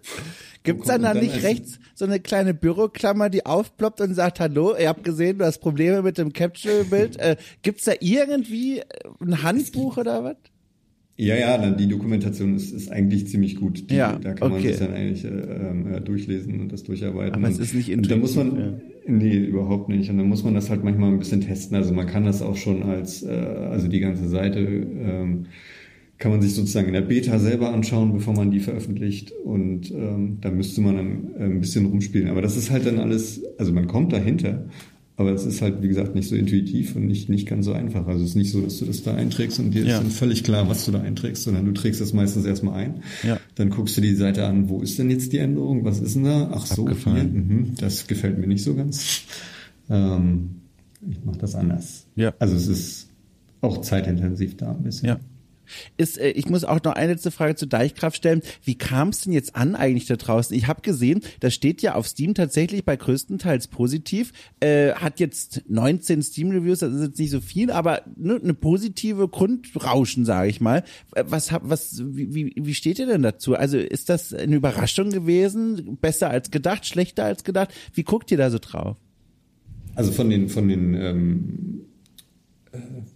Speaker 1: Gibt's dann da nicht rechts so eine kleine Büroklammer, die aufploppt und sagt, hallo, ihr habt gesehen, du hast Probleme mit dem Capture-Bild. Äh, gibt's da irgendwie ein Handbuch oder was?
Speaker 2: Ja, ja, die Dokumentation ist, ist eigentlich ziemlich gut. Die,
Speaker 1: ja,
Speaker 2: da kann
Speaker 1: okay.
Speaker 2: man sich dann eigentlich äh, äh, durchlesen und das durcharbeiten.
Speaker 1: Aber es ist nicht
Speaker 2: intuitiv. Und da muss man, ja. nee, überhaupt nicht. Und dann muss man das halt manchmal ein bisschen testen. Also man kann das auch schon als, äh, also die ganze Seite ähm, kann man sich sozusagen in der Beta selber anschauen, bevor man die veröffentlicht. Und ähm, da müsste man dann äh, ein bisschen rumspielen. Aber das ist halt dann alles, also man kommt dahinter, aber es ist halt, wie gesagt, nicht so intuitiv und nicht, nicht ganz so einfach. Also es ist nicht so, dass du das da einträgst und dir ja. ist dann völlig klar, was du da einträgst, sondern du trägst das meistens erstmal ein.
Speaker 1: Ja.
Speaker 2: Dann guckst du die Seite an, wo ist denn jetzt die Änderung? Was ist denn da? Ach so, hier, mh, das gefällt mir nicht so ganz. Ähm, ich mache das anders.
Speaker 1: Ja.
Speaker 2: Also es ist auch zeitintensiv da ein bisschen.
Speaker 1: Ja. Ist, äh, ich muss auch noch eine letzte Frage zu Deichkraft stellen. Wie kam es denn jetzt an eigentlich da draußen? Ich habe gesehen, das steht ja auf Steam tatsächlich bei größtenteils positiv. Äh, hat jetzt 19 Steam-Reviews, das ist jetzt nicht so viel, aber ne, eine positive Grundrauschen, sage ich mal. Äh, was, was, wie, wie steht ihr denn dazu? Also ist das eine Überraschung gewesen? Besser als gedacht, schlechter als gedacht? Wie guckt ihr da so drauf?
Speaker 2: Also von den, von den ähm äh,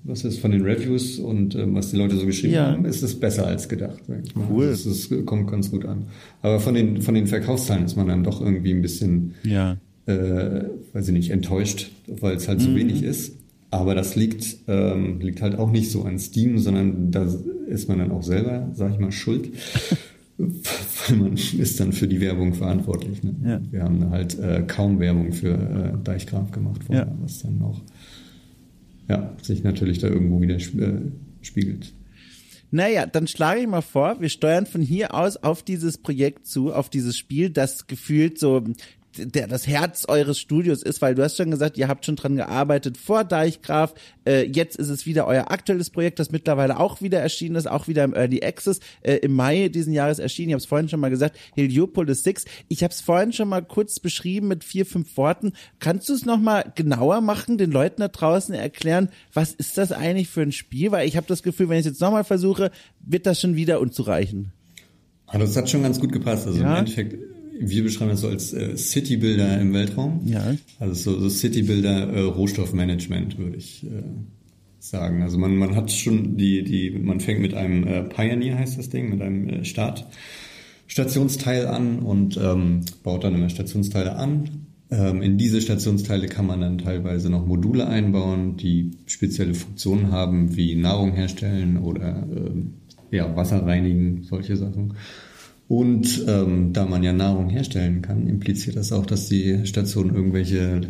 Speaker 2: was ist von den Reviews und ähm, was die Leute so geschrieben ja. haben, ist es besser als gedacht.
Speaker 1: Cool.
Speaker 2: Es kommt ganz gut an. Aber von den, von den Verkaufszahlen ist man dann doch irgendwie ein bisschen,
Speaker 1: ja.
Speaker 2: äh, weiß ich nicht, enttäuscht, weil es halt so mhm. wenig ist. Aber das liegt, ähm, liegt halt auch nicht so an Steam, sondern da ist man dann auch selber, sag ich mal, schuld. Weil man ist dann für die Werbung verantwortlich. Ne? Ja. Wir haben halt äh, kaum Werbung für äh, Deichgraf gemacht vorher, ja. was dann auch ja, sich natürlich da irgendwo wieder äh, spiegelt.
Speaker 1: Naja, dann schlage ich mal vor, wir steuern von hier aus auf dieses Projekt zu, auf dieses Spiel, das gefühlt so der, das Herz eures Studios ist, weil du hast schon gesagt, ihr habt schon dran gearbeitet vor Deichgraf. Äh, jetzt ist es wieder euer aktuelles Projekt, das mittlerweile auch wieder erschienen ist, auch wieder im Early Access. Äh, Im Mai diesen Jahres erschienen. Ich habe es vorhin schon mal gesagt, Heliopolis 6. Ich habe es vorhin schon mal kurz beschrieben mit vier, fünf Worten. Kannst du es noch mal genauer machen, den Leuten da draußen erklären, was ist das eigentlich für ein Spiel? Weil ich habe das Gefühl, wenn ich es jetzt nochmal versuche, wird das schon wieder unzureichen.
Speaker 2: Also das hat schon ganz gut gepasst. Also ja. im Endeffekt wir beschreiben das so als äh, City-Builder im Weltraum.
Speaker 1: Ja.
Speaker 2: Also so, so City-Builder äh, Rohstoffmanagement, würde ich äh, sagen. Also man, man hat schon die, die, man fängt mit einem äh, Pioneer, heißt das Ding, mit einem äh, Start. Stationsteil an und ähm, baut dann immer Stationsteile an. Ähm, in diese Stationsteile kann man dann teilweise noch Module einbauen, die spezielle Funktionen haben, wie Nahrung herstellen oder ähm, ja, Wasser reinigen, solche Sachen. Und ähm, da man ja Nahrung herstellen kann, impliziert das auch, dass die Station irgendwelche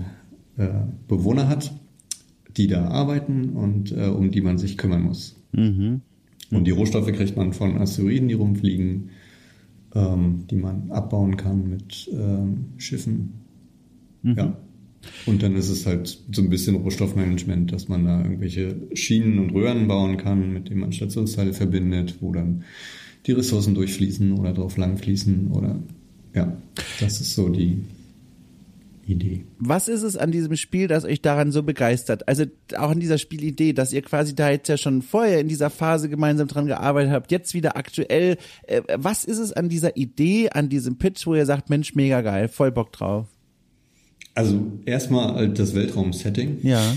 Speaker 2: äh, Bewohner hat, die da arbeiten und äh, um die man sich kümmern muss. Mhm. Und die Rohstoffe kriegt man von Asteroiden, die rumfliegen, ähm, die man abbauen kann mit ähm, Schiffen. Mhm. Ja. Und dann ist es halt so ein bisschen Rohstoffmanagement, dass man da irgendwelche Schienen und Röhren bauen kann, mit denen man Stationsteile verbindet, wo dann die Ressourcen durchfließen oder drauf langfließen oder ja, das ist so die Idee.
Speaker 1: Was ist es an diesem Spiel, das euch daran so begeistert? Also auch an dieser Spielidee, dass ihr quasi da jetzt ja schon vorher in dieser Phase gemeinsam dran gearbeitet habt, jetzt wieder aktuell. Äh, was ist es an dieser Idee, an diesem Pitch, wo ihr sagt, Mensch, mega geil, voll Bock drauf?
Speaker 2: Also erstmal halt das Weltraum-Setting.
Speaker 1: Ja.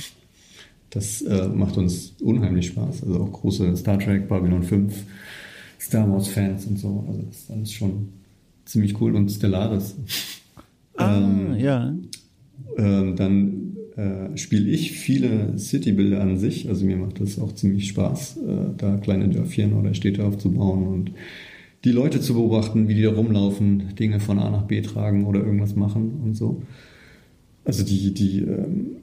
Speaker 2: Das äh, macht uns unheimlich Spaß. Also auch große Star Trek, Babylon 5 Star Wars-Fans und so. Also das ist alles schon ziemlich cool und Stellaris.
Speaker 1: Ah, ähm, ja.
Speaker 2: Ähm, dann äh, spiele ich viele City-Bilder an sich. Also mir macht das auch ziemlich Spaß, äh, da kleine Dörfchen oder Städte aufzubauen und die Leute zu beobachten, wie die da rumlaufen, Dinge von A nach B tragen oder irgendwas machen und so. Also die, die ähm,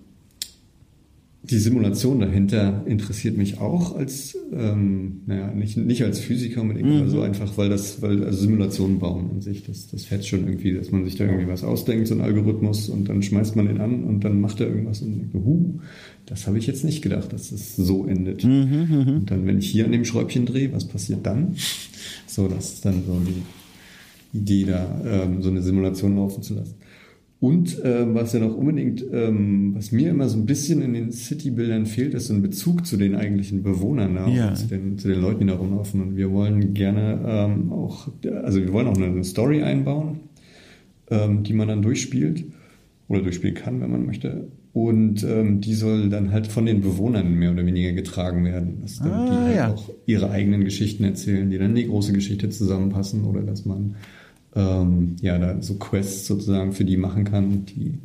Speaker 2: die Simulation dahinter interessiert mich auch als, ähm, naja, nicht, nicht als Physiker unbedingt, mhm. aber so einfach, weil das, weil also Simulationen bauen an sich, das, das fährt schon irgendwie, dass man sich da irgendwie was ausdenkt, so ein Algorithmus, und dann schmeißt man den an und dann macht er irgendwas und denkt, huh, das habe ich jetzt nicht gedacht, dass das so endet. Mhm, mhm, und dann, wenn ich hier an dem Schräubchen drehe, was passiert dann? So, das ist dann so die Idee, da ähm, so eine Simulation laufen zu lassen. Und äh, was ja noch unbedingt, ähm, was mir immer so ein bisschen in den City-Bildern fehlt, ist so ein Bezug zu den eigentlichen Bewohnern, ne? ja. zu, den, zu den Leuten, die da rumlaufen. Und wir wollen gerne ähm, auch, also wir wollen auch eine Story einbauen, ähm, die man dann durchspielt oder durchspielen kann, wenn man möchte. Und ähm, die soll dann halt von den Bewohnern mehr oder weniger getragen werden. Dass ah, die halt ja. auch ihre eigenen Geschichten erzählen, die dann in die große Geschichte zusammenpassen oder dass man ähm, ja, da so Quests sozusagen für die machen kann, die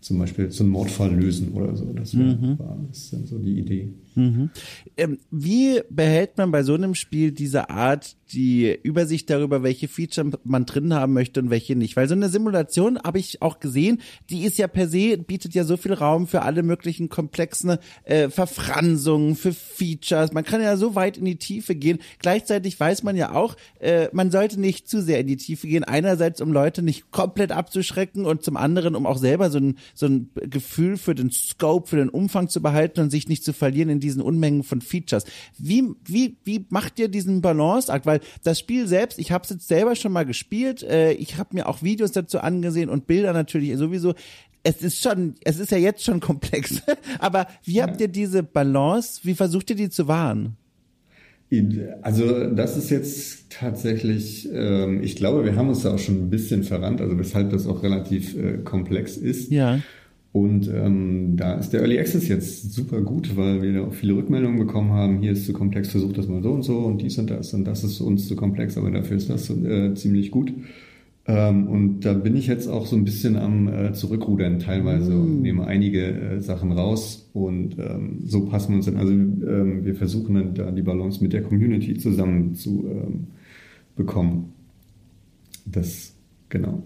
Speaker 2: zum Beispiel so einen Mordfall lösen oder so. Das, mhm. war, das ist dann so die Idee.
Speaker 1: Mhm. Ähm, wie behält man bei so einem Spiel diese Art die Übersicht darüber, welche Feature man drin haben möchte und welche nicht? Weil so eine Simulation habe ich auch gesehen, die ist ja per se, bietet ja so viel Raum für alle möglichen komplexen äh, Verfransungen, für Features. Man kann ja so weit in die Tiefe gehen. Gleichzeitig weiß man ja auch, äh, man sollte nicht zu sehr in die Tiefe gehen. Einerseits, um Leute nicht komplett abzuschrecken und zum anderen, um auch selber so ein, so ein Gefühl für den Scope, für den Umfang zu behalten und sich nicht zu verlieren in diesen Unmengen von Features. Wie, wie, wie macht ihr diesen Balanceakt? Weil das Spiel selbst, ich habe es jetzt selber schon mal gespielt, äh, ich habe mir auch Videos dazu angesehen und Bilder natürlich sowieso. Es ist schon, es ist ja jetzt schon komplex. Aber wie habt ihr diese Balance, wie versucht ihr die zu wahren?
Speaker 2: Also das ist jetzt tatsächlich, ähm, ich glaube, wir haben uns da auch schon ein bisschen verrannt, also weshalb das auch relativ äh, komplex ist.
Speaker 1: Ja.
Speaker 2: Und ähm, da ist der Early Access jetzt super gut, weil wir da auch viele Rückmeldungen bekommen haben. Hier ist zu komplex, versucht das mal so und so und dies und das und das ist uns zu komplex, aber dafür ist das äh, ziemlich gut. Ähm, und da bin ich jetzt auch so ein bisschen am äh, Zurückrudern teilweise mm. und nehme einige äh, Sachen raus und ähm, so passen wir uns dann. Also ähm, wir versuchen dann da die Balance mit der Community zusammen zu ähm, bekommen. Das, genau.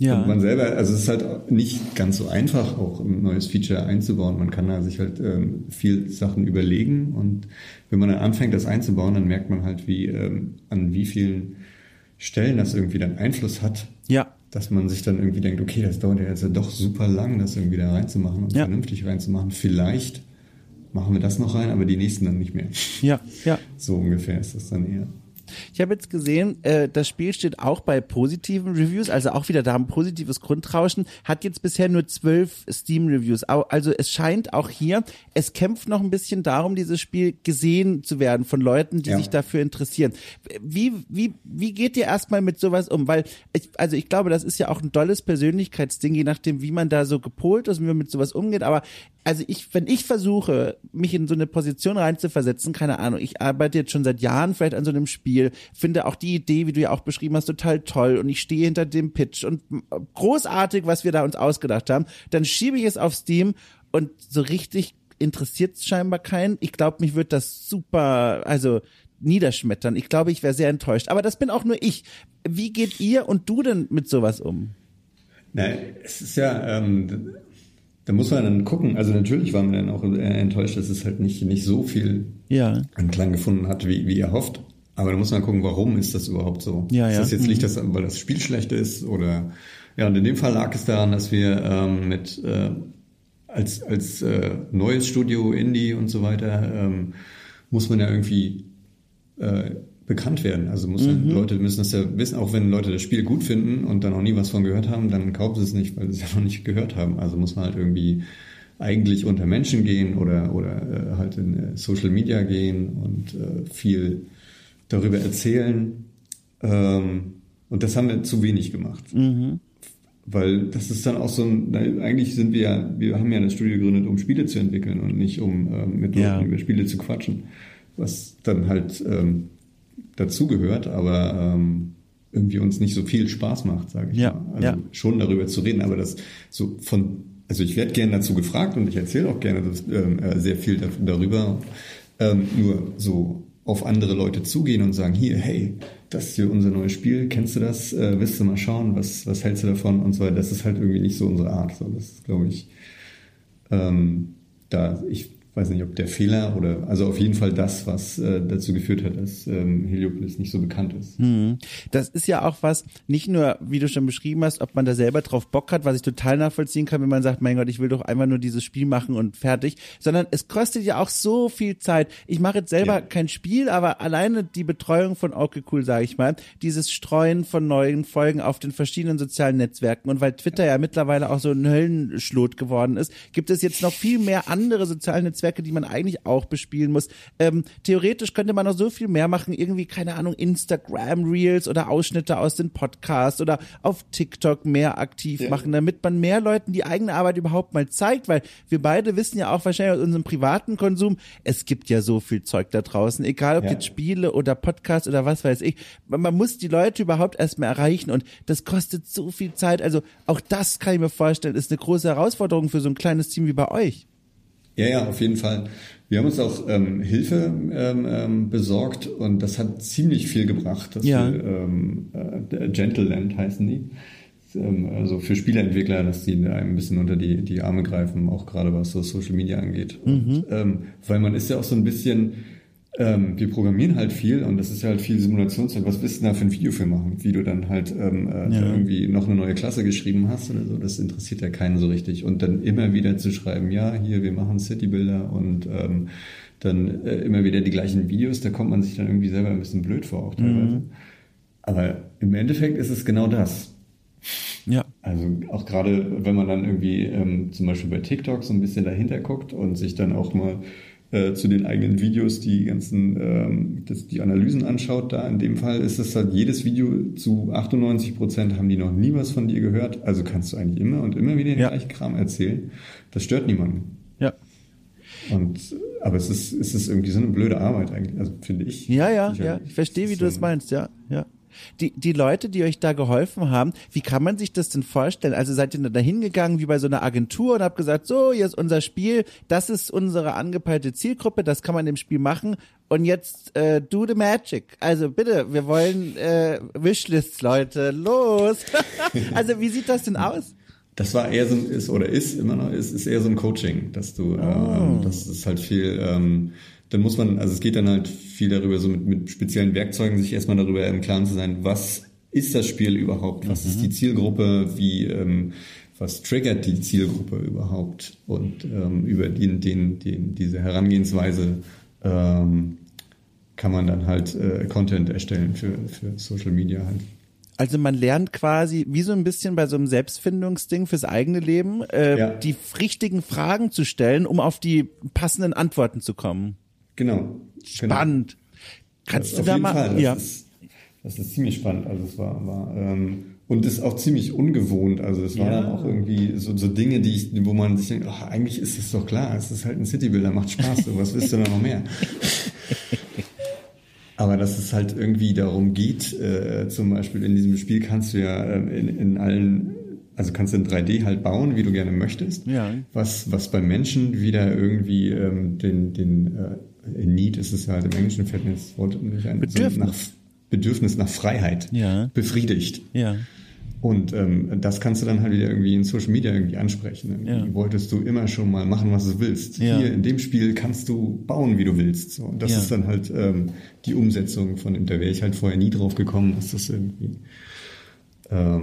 Speaker 2: Ja. Und man selber, also es ist halt nicht ganz so einfach, auch ein neues Feature einzubauen. Man kann da sich halt ähm, viel Sachen überlegen und wenn man dann anfängt, das einzubauen, dann merkt man halt, wie ähm, an wie vielen Stellen das irgendwie dann Einfluss hat.
Speaker 1: Ja.
Speaker 2: Dass man sich dann irgendwie denkt, okay, das dauert ja jetzt doch super lang, das irgendwie da reinzumachen und ja. vernünftig reinzumachen. Vielleicht machen wir das noch rein, aber die nächsten dann nicht mehr.
Speaker 1: Ja, ja.
Speaker 2: So ungefähr ist das dann eher.
Speaker 1: Ich habe jetzt gesehen, äh, das Spiel steht auch bei positiven Reviews, also auch wieder da ein positives Grundrauschen, hat jetzt bisher nur zwölf Steam-Reviews. Also es scheint auch hier, es kämpft noch ein bisschen darum, dieses Spiel gesehen zu werden von Leuten, die ja. sich dafür interessieren. Wie, wie, wie geht ihr erstmal mit sowas um? Weil ich, also ich glaube, das ist ja auch ein tolles Persönlichkeitsding, je nachdem, wie man da so gepolt ist und wie man mit sowas umgeht. Aber also ich, wenn ich versuche, mich in so eine Position reinzuversetzen, keine Ahnung, ich arbeite jetzt schon seit Jahren vielleicht an so einem Spiel, finde auch die Idee, wie du ja auch beschrieben hast, total toll und ich stehe hinter dem Pitch und großartig, was wir da uns ausgedacht haben, dann schiebe ich es auf Steam und so richtig interessiert es scheinbar keinen. Ich glaube, mich wird das super, also niederschmettern. Ich glaube, ich wäre sehr enttäuscht. Aber das bin auch nur ich. Wie geht ihr und du denn mit sowas um?
Speaker 2: Nein, es ist ja, ähm, da muss man dann gucken. Also natürlich waren wir dann auch enttäuscht, dass es halt nicht, nicht so viel
Speaker 1: ja.
Speaker 2: Anklang gefunden hat, wie, wie ihr hofft. Aber da muss man gucken, warum ist das überhaupt so?
Speaker 1: Ja,
Speaker 2: ist
Speaker 1: ja.
Speaker 2: das jetzt nicht, mhm. dass, weil das Spiel schlecht ist oder ja, und in dem Fall lag es daran, dass wir ähm, mit äh, als, als äh, neues Studio, Indie und so weiter, ähm, muss man ja irgendwie äh, bekannt werden. Also muss mhm. Leute müssen das ja wissen, auch wenn Leute das Spiel gut finden und dann noch nie was von gehört haben, dann kaufen sie es nicht, weil sie es ja noch nicht gehört haben. Also muss man halt irgendwie eigentlich unter Menschen gehen oder, oder äh, halt in äh, Social Media gehen und äh, viel darüber erzählen. Ähm, und das haben wir zu wenig gemacht.
Speaker 1: Mhm.
Speaker 2: Weil das ist dann auch so ein, eigentlich sind wir ja, wir haben ja das Studio gegründet, um Spiele zu entwickeln und nicht um ähm, mit Leuten ja. über Spiele zu quatschen. Was dann halt ähm, dazugehört, aber ähm, irgendwie uns nicht so viel Spaß macht, sage ich
Speaker 1: ja,
Speaker 2: mal. Also
Speaker 1: ja.
Speaker 2: schon darüber zu reden, aber das so von, also ich werde gerne dazu gefragt und ich erzähle auch gerne das, ähm, äh, sehr viel darüber. Ähm, nur so auf andere Leute zugehen und sagen, hier, hey, das ist hier unser neues Spiel, kennst du das? Äh, willst du mal schauen, was, was hältst du davon und so weiter. Das ist halt irgendwie nicht so unsere Art. So, das ist, glaube ich, ähm, da ich weiß nicht, ob der Fehler oder also auf jeden Fall das, was äh, dazu geführt hat, dass ähm, Heliopolis nicht so bekannt ist.
Speaker 1: Hm. Das ist ja auch was, nicht nur, wie du schon beschrieben hast, ob man da selber drauf Bock hat, was ich total nachvollziehen kann, wenn man sagt, mein Gott, ich will doch einfach nur dieses Spiel machen und fertig, sondern es kostet ja auch so viel Zeit. Ich mache jetzt selber ja. kein Spiel, aber alleine die Betreuung von Okay Cool, sage ich mal, dieses Streuen von neuen Folgen auf den verschiedenen sozialen Netzwerken und weil Twitter ja mittlerweile auch so ein Höllenschlot geworden ist, gibt es jetzt noch viel mehr andere soziale Netzwerke, Netzwerke, die man eigentlich auch bespielen muss. Ähm, theoretisch könnte man noch so viel mehr machen, irgendwie, keine Ahnung, Instagram Reels oder Ausschnitte aus den Podcasts oder auf TikTok mehr aktiv ja. machen, damit man mehr Leuten die eigene Arbeit überhaupt mal zeigt, weil wir beide wissen ja auch wahrscheinlich aus unserem privaten Konsum, es gibt ja so viel Zeug da draußen, egal ob ja. jetzt Spiele oder Podcasts oder was weiß ich. Man muss die Leute überhaupt erstmal erreichen und das kostet so viel Zeit. Also auch das kann ich mir vorstellen, ist eine große Herausforderung für so ein kleines Team wie bei euch.
Speaker 2: Ja, ja, auf jeden Fall. Wir haben uns auch ähm, Hilfe ähm, ähm, besorgt und das hat ziemlich viel gebracht. Dass
Speaker 1: ja.
Speaker 2: wir, ähm, äh, Gentle Land heißen die. Ähm, also für Spieleentwickler, dass die einem ein bisschen unter die, die Arme greifen, auch gerade was so Social Media angeht.
Speaker 1: Mhm.
Speaker 2: Und, ähm, weil man ist ja auch so ein bisschen ähm, wir programmieren halt viel und das ist ja halt viel Simulationszeit. Was willst du da für ein Video für machen? Wie du dann halt ähm, äh, ja. irgendwie noch eine neue Klasse geschrieben hast oder so, das interessiert ja keinen so richtig. Und dann immer wieder zu schreiben, ja, hier, wir machen Citybilder und ähm, dann äh, immer wieder die gleichen Videos, da kommt man sich dann irgendwie selber ein bisschen blöd vor auch teilweise. Mhm. Aber im Endeffekt ist es genau das.
Speaker 1: Ja.
Speaker 2: Also auch gerade, wenn man dann irgendwie ähm, zum Beispiel bei TikTok so ein bisschen dahinter guckt und sich dann auch mal äh, zu den eigenen Videos die ganzen ähm, das, die Analysen anschaut, da in dem Fall ist es halt jedes Video zu 98 Prozent haben die noch nie was von dir gehört. Also kannst du eigentlich immer und immer wieder den ja. gleichen Kram erzählen. Das stört niemanden.
Speaker 1: Ja.
Speaker 2: Und aber es ist es ist irgendwie so eine blöde Arbeit eigentlich, also finde ich.
Speaker 1: Ja, ja, ja. Ich verstehe, wie du das meinst. Ja, ja. Die, die Leute, die euch da geholfen haben, wie kann man sich das denn vorstellen? Also seid ihr da hingegangen wie bei so einer Agentur und habt gesagt, so, hier ist unser Spiel, das ist unsere angepeilte Zielgruppe, das kann man im Spiel machen und jetzt äh, do the magic. Also bitte, wir wollen äh, Wishlists, Leute, los. also wie sieht das denn aus?
Speaker 2: Das war eher so ein, ist oder ist immer noch, ist, ist eher so ein Coaching, dass du, oh. ähm, das ist halt viel, ähm, dann muss man, also es geht dann halt viel darüber, so mit, mit speziellen Werkzeugen sich erstmal darüber im Klaren zu sein, was ist das Spiel überhaupt, was mhm. ist die Zielgruppe, wie, ähm, was triggert die Zielgruppe überhaupt und ähm, über den, den, den, diese Herangehensweise ähm, kann man dann halt äh, Content erstellen für, für Social Media halt.
Speaker 1: Also man lernt quasi, wie so ein bisschen bei so einem Selbstfindungsding fürs eigene Leben, äh, ja. die richtigen Fragen zu stellen, um auf die passenden Antworten zu kommen.
Speaker 2: Genau.
Speaker 1: Spannend. Genau. Kannst
Speaker 2: das
Speaker 1: du da mal?
Speaker 2: Fall. Das ja. Ist, das ist ziemlich spannend. Also es war, war ähm, und ist auch ziemlich ungewohnt. Also es waren ja. auch irgendwie so, so Dinge, die ich, wo man sich denkt, ach, eigentlich ist es doch klar, es ist halt ein Citybuilder, macht Spaß. So, was willst du da noch mehr? Aber dass es halt irgendwie darum geht, äh, zum Beispiel in diesem Spiel kannst du ja äh, in, in allen also kannst du in 3D halt bauen, wie du gerne möchtest.
Speaker 1: Ja.
Speaker 2: Was, was bei Menschen wieder irgendwie ähm, den, den äh, Need ist es halt im Englischen fällt mir das Wort nicht ein.
Speaker 1: Bedürfnis.
Speaker 2: So nach, Bedürfnis nach Freiheit
Speaker 1: ja.
Speaker 2: befriedigt.
Speaker 1: Ja.
Speaker 2: Und ähm, das kannst du dann halt wieder irgendwie in Social Media irgendwie ansprechen. Ja. wolltest du immer schon mal machen, was du willst. Ja. Hier in dem Spiel kannst du bauen, wie du willst. So, und das ja. ist dann halt ähm, die Umsetzung von dem. Da wäre ich halt vorher nie drauf gekommen, dass das irgendwie, ähm,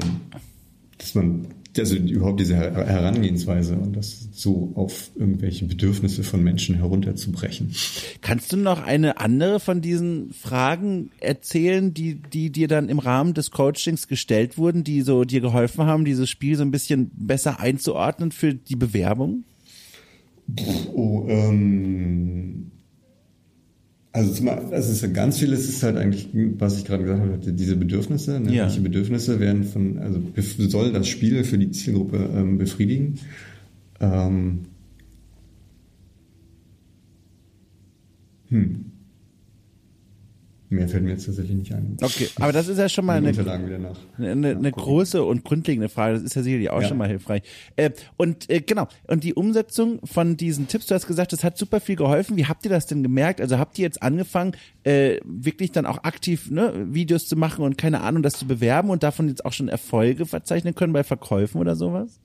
Speaker 2: dass man also überhaupt diese Herangehensweise und das so auf irgendwelche Bedürfnisse von Menschen herunterzubrechen.
Speaker 1: Kannst du noch eine andere von diesen Fragen erzählen, die, die dir dann im Rahmen des Coachings gestellt wurden, die so dir geholfen haben, dieses Spiel so ein bisschen besser einzuordnen für die Bewerbung?
Speaker 2: Oh, ähm, also, zum, also es ist ja ganz vieles ist halt eigentlich, was ich gerade gesagt habe, diese Bedürfnisse. Ne? Ja. Welche Bedürfnisse werden von, also soll das Spiel für die Zielgruppe ähm, befriedigen? Ähm, hm. Mehr fällt mir jetzt tatsächlich nicht ein.
Speaker 1: Okay, aber das ist ja schon mal eine, eine, eine große und grundlegende Frage. Das ist ja sicherlich auch ja. schon mal hilfreich. Äh, und äh, genau, und die Umsetzung von diesen Tipps, du hast gesagt, das hat super viel geholfen. Wie habt ihr das denn gemerkt? Also habt ihr jetzt angefangen, äh, wirklich dann auch aktiv ne, Videos zu machen und keine Ahnung, das zu bewerben und davon jetzt auch schon Erfolge verzeichnen können bei Verkäufen oder sowas?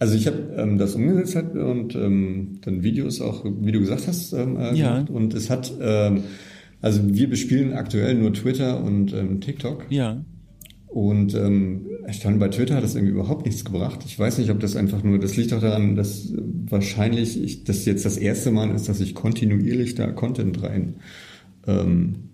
Speaker 2: Also ich habe ähm, das umgesetzt und ähm, dann Videos auch, wie du gesagt hast, ähm, äh,
Speaker 1: ja.
Speaker 2: gemacht. Und es hat ähm, also wir bespielen aktuell nur Twitter und ähm, TikTok.
Speaker 1: Ja.
Speaker 2: Und ähm, stand bei Twitter hat das irgendwie überhaupt nichts gebracht. Ich weiß nicht, ob das einfach nur, das liegt auch daran, dass wahrscheinlich ich, das jetzt das erste Mal ist, dass ich kontinuierlich da Content rein ähm,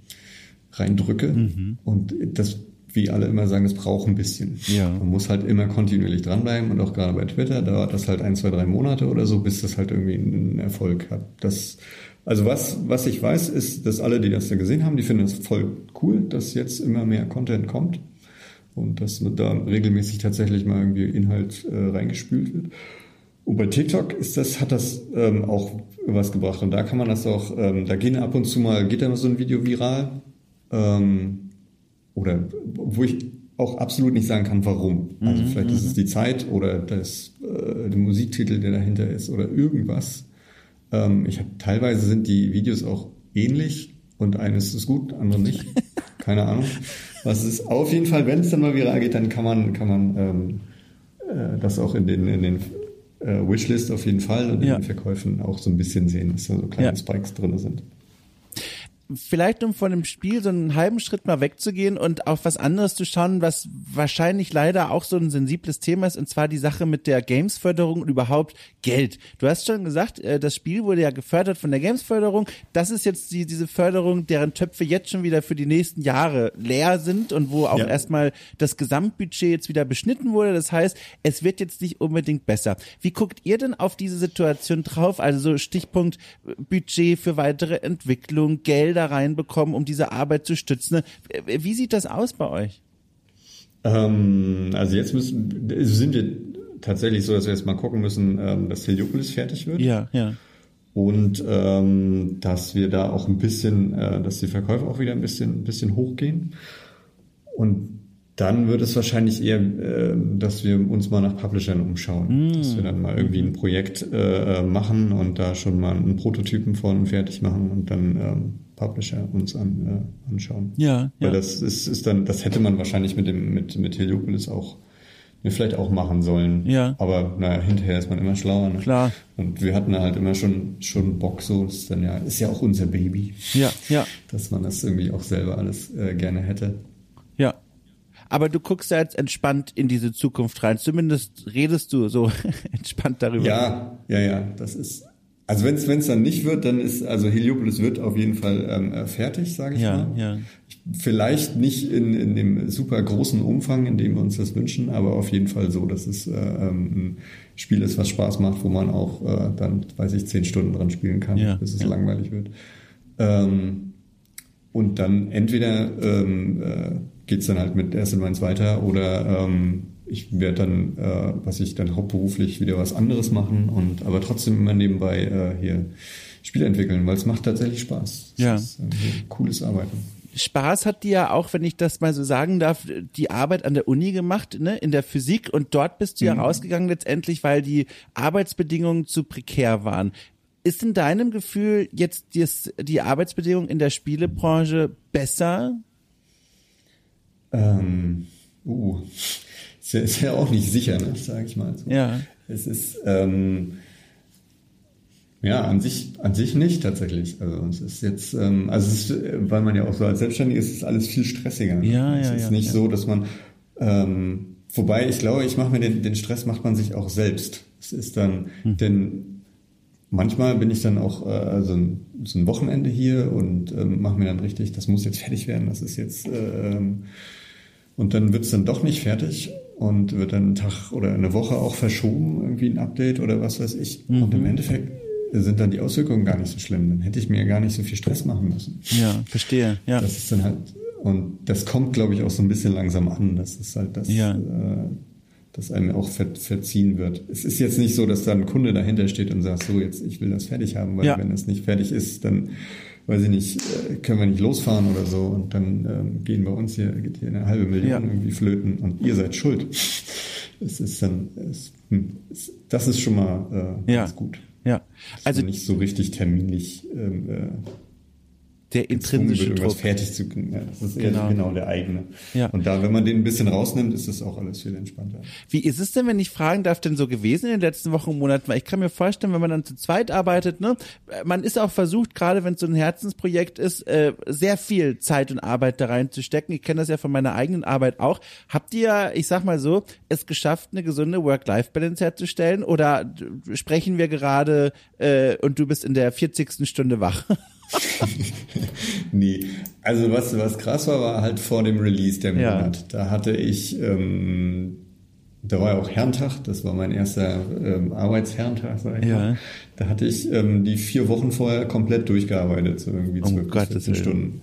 Speaker 2: reindrücke. Mhm. Und das, wie alle immer sagen, das braucht ein bisschen.
Speaker 1: Ja.
Speaker 2: Man muss halt immer kontinuierlich dranbleiben und auch gerade bei Twitter dauert das halt ein, zwei, drei Monate oder so, bis das halt irgendwie einen Erfolg hat. Das also was, was ich weiß, ist, dass alle, die das da gesehen haben, die finden es voll cool, dass jetzt immer mehr Content kommt und dass da regelmäßig tatsächlich mal irgendwie Inhalt äh, reingespült wird. Und bei TikTok ist das, hat das ähm, auch was gebracht. Und da kann man das auch, ähm, da gehen ab und zu mal, geht da mal so ein Video viral. Ähm, oder wo ich auch absolut nicht sagen kann, warum. Also mhm, vielleicht ist es mhm. die Zeit oder das, äh, der Musiktitel, der dahinter ist oder irgendwas. Ähm, ich habe teilweise sind die Videos auch ähnlich und eines ist gut, andere nicht. Keine Ahnung. Was ist auf jeden Fall, wenn es dann mal viral geht, dann kann man kann man ähm, äh, das auch in den in den äh, Wishlist auf jeden Fall und in ja. den Verkäufen auch so ein bisschen sehen, dass da so kleine ja. Spikes drin sind
Speaker 1: vielleicht um von dem Spiel so einen halben Schritt mal wegzugehen und auf was anderes zu schauen, was wahrscheinlich leider auch so ein sensibles Thema ist, und zwar die Sache mit der Gamesförderung und überhaupt Geld. Du hast schon gesagt, äh, das Spiel wurde ja gefördert von der Gamesförderung. Das ist jetzt die, diese Förderung, deren Töpfe jetzt schon wieder für die nächsten Jahre leer sind und wo auch ja. erstmal das Gesamtbudget jetzt wieder beschnitten wurde. Das heißt, es wird jetzt nicht unbedingt besser. Wie guckt ihr denn auf diese Situation drauf? Also so Stichpunkt Budget für weitere Entwicklung, Geld Gelder reinbekommen, um diese Arbeit zu stützen. Wie sieht das aus bei euch?
Speaker 2: Ähm, also jetzt müssen, sind wir tatsächlich so, dass wir jetzt mal gucken müssen, ähm, dass Heliopolis fertig wird.
Speaker 1: Ja, ja.
Speaker 2: Und ähm, dass wir da auch ein bisschen, äh, dass die Verkäufe auch wieder ein bisschen, ein bisschen hochgehen. Und dann wird es wahrscheinlich eher, äh, dass wir uns mal nach Publishern umschauen. Mm. Dass wir dann mal irgendwie ein Projekt äh, machen und da schon mal einen Prototypen von fertig machen und dann ähm, Publisher uns an, äh, anschauen.
Speaker 1: Ja,
Speaker 2: Weil das ist, ist dann, das hätte man wahrscheinlich mit dem, mit, mit Heliopolis auch vielleicht auch machen sollen.
Speaker 1: Ja.
Speaker 2: Aber naja, hinterher ist man immer schlauer. Ne?
Speaker 1: Klar.
Speaker 2: Und wir hatten halt immer schon, schon Bock, so das ist dann ja, ist ja auch unser Baby.
Speaker 1: Ja, ja.
Speaker 2: Dass man das irgendwie auch selber alles äh, gerne hätte.
Speaker 1: Ja. Aber du guckst da jetzt entspannt in diese Zukunft rein. Zumindest redest du so entspannt darüber.
Speaker 2: Ja, ja, ja. Das ist. Also wenn es dann nicht wird, dann ist also Heliopolis wird auf jeden Fall ähm, äh, fertig, sage ich
Speaker 1: ja,
Speaker 2: mal.
Speaker 1: Ja.
Speaker 2: Vielleicht nicht in, in dem super großen Umfang, in dem wir uns das wünschen, aber auf jeden Fall so, dass es äh, ähm, ein Spiel ist, was Spaß macht, wo man auch äh, dann, weiß ich, zehn Stunden dran spielen kann,
Speaker 1: Ja,
Speaker 2: bis es
Speaker 1: ja.
Speaker 2: langweilig wird. Ähm, und dann entweder ähm, äh, geht's dann halt mit Acid Mines weiter oder ähm, ich werde dann, äh, was ich dann hauptberuflich wieder was anderes machen und aber trotzdem immer nebenbei äh, hier Spiele entwickeln, weil es macht tatsächlich Spaß. Es
Speaker 1: Ja.
Speaker 2: ist irgendwie cooles Arbeiten.
Speaker 1: Spaß hat dir ja auch, wenn ich das mal so sagen darf, die Arbeit an der Uni gemacht, ne, in der Physik und dort bist du ja
Speaker 2: Mhm.
Speaker 1: rausgegangen letztendlich, weil die Arbeitsbedingungen zu prekär waren. Ist in deinem Gefühl jetzt dies, die Arbeitsbedingungen in der Spielebranche besser?
Speaker 2: Ähm, uh, ist ja, ist ja auch nicht sicher, ne, sage ich mal. So.
Speaker 1: Ja.
Speaker 2: Es ist ähm, ja an sich an sich nicht tatsächlich. Also es ist jetzt, ähm, also es ist, weil man ja auch so als Selbstständiger ist, ist alles viel stressiger. Ne?
Speaker 1: Ja,
Speaker 2: es
Speaker 1: ja,
Speaker 2: ist
Speaker 1: ja,
Speaker 2: nicht
Speaker 1: ja.
Speaker 2: so, dass man ähm, wobei ich glaube, ich mache mir den, den Stress macht man sich auch selbst. Es ist dann,
Speaker 1: Hm.
Speaker 2: denn manchmal bin ich dann auch äh, so, ein, so ein Wochenende hier und ähm, mache mir dann richtig, das muss jetzt fertig werden, das ist jetzt äh, ähm, und dann wird's dann doch nicht fertig und wird dann einen Tag oder eine Woche auch verschoben, irgendwie ein Update oder was weiß ich. Und im Endeffekt sind dann die Auswirkungen gar nicht so schlimm. Dann hätte ich mir gar nicht so viel Stress machen müssen.
Speaker 1: Ja, verstehe. Ja.
Speaker 2: Das ist dann halt, und das kommt, glaube ich, auch so ein bisschen langsam an. Das ist halt das,
Speaker 1: Ja.
Speaker 2: äh, das einem auch ver verziehen wird. Es ist jetzt nicht so, dass da ein Kunde dahinter steht und sagt, so jetzt, ich will das fertig haben, weil
Speaker 1: Ja.
Speaker 2: wenn das nicht fertig ist, dann, weiß ich nicht, äh, können wir nicht losfahren oder so und dann ähm, gehen bei uns hier, geht hier eine halbe Million
Speaker 1: Ja.
Speaker 2: irgendwie flöten und ihr seid schuld. Es ist dann, es, hm, das ist schon mal äh,
Speaker 1: Ja.
Speaker 2: ganz gut.
Speaker 1: Ja. Also
Speaker 2: nicht so richtig terminlich ähm, äh,
Speaker 1: der intrinsische
Speaker 2: wird,
Speaker 1: Druck.
Speaker 2: fertig zu ja, Das ist
Speaker 1: Genau.
Speaker 2: genau. der eigene.
Speaker 1: Ja.
Speaker 2: Und da, wenn man den ein bisschen rausnimmt, ist das auch alles viel entspannter.
Speaker 1: Wie ist es denn, wenn ich fragen darf, denn so gewesen in den letzten Wochen und Monaten? Weil ich kann mir vorstellen, wenn man dann zu zweit arbeitet, ne, man ist auch versucht, gerade wenn es so ein Herzensprojekt ist, äh, sehr viel Zeit und Arbeit da reinzustecken. Ich kenne das ja von meiner eigenen Arbeit auch. Habt ihr, ich sag mal so, es geschafft, eine gesunde Work-Life-Balance herzustellen? Oder sprechen wir gerade äh, und du bist in der 40. Stunde wach?
Speaker 2: Nee, also was, was krass war, war halt vor dem Release der
Speaker 1: Ja.
Speaker 2: Monat. Da hatte ich, ähm, da war ja auch Herrentag, das war mein erster ähm, Arbeitsherrentag, sag ich
Speaker 1: Ja.
Speaker 2: mal. Da hatte ich ähm, die vier Wochen vorher komplett durchgearbeitet, so irgendwie 12 bis
Speaker 1: Gottes
Speaker 2: 14
Speaker 1: Willen.
Speaker 2: Stunden.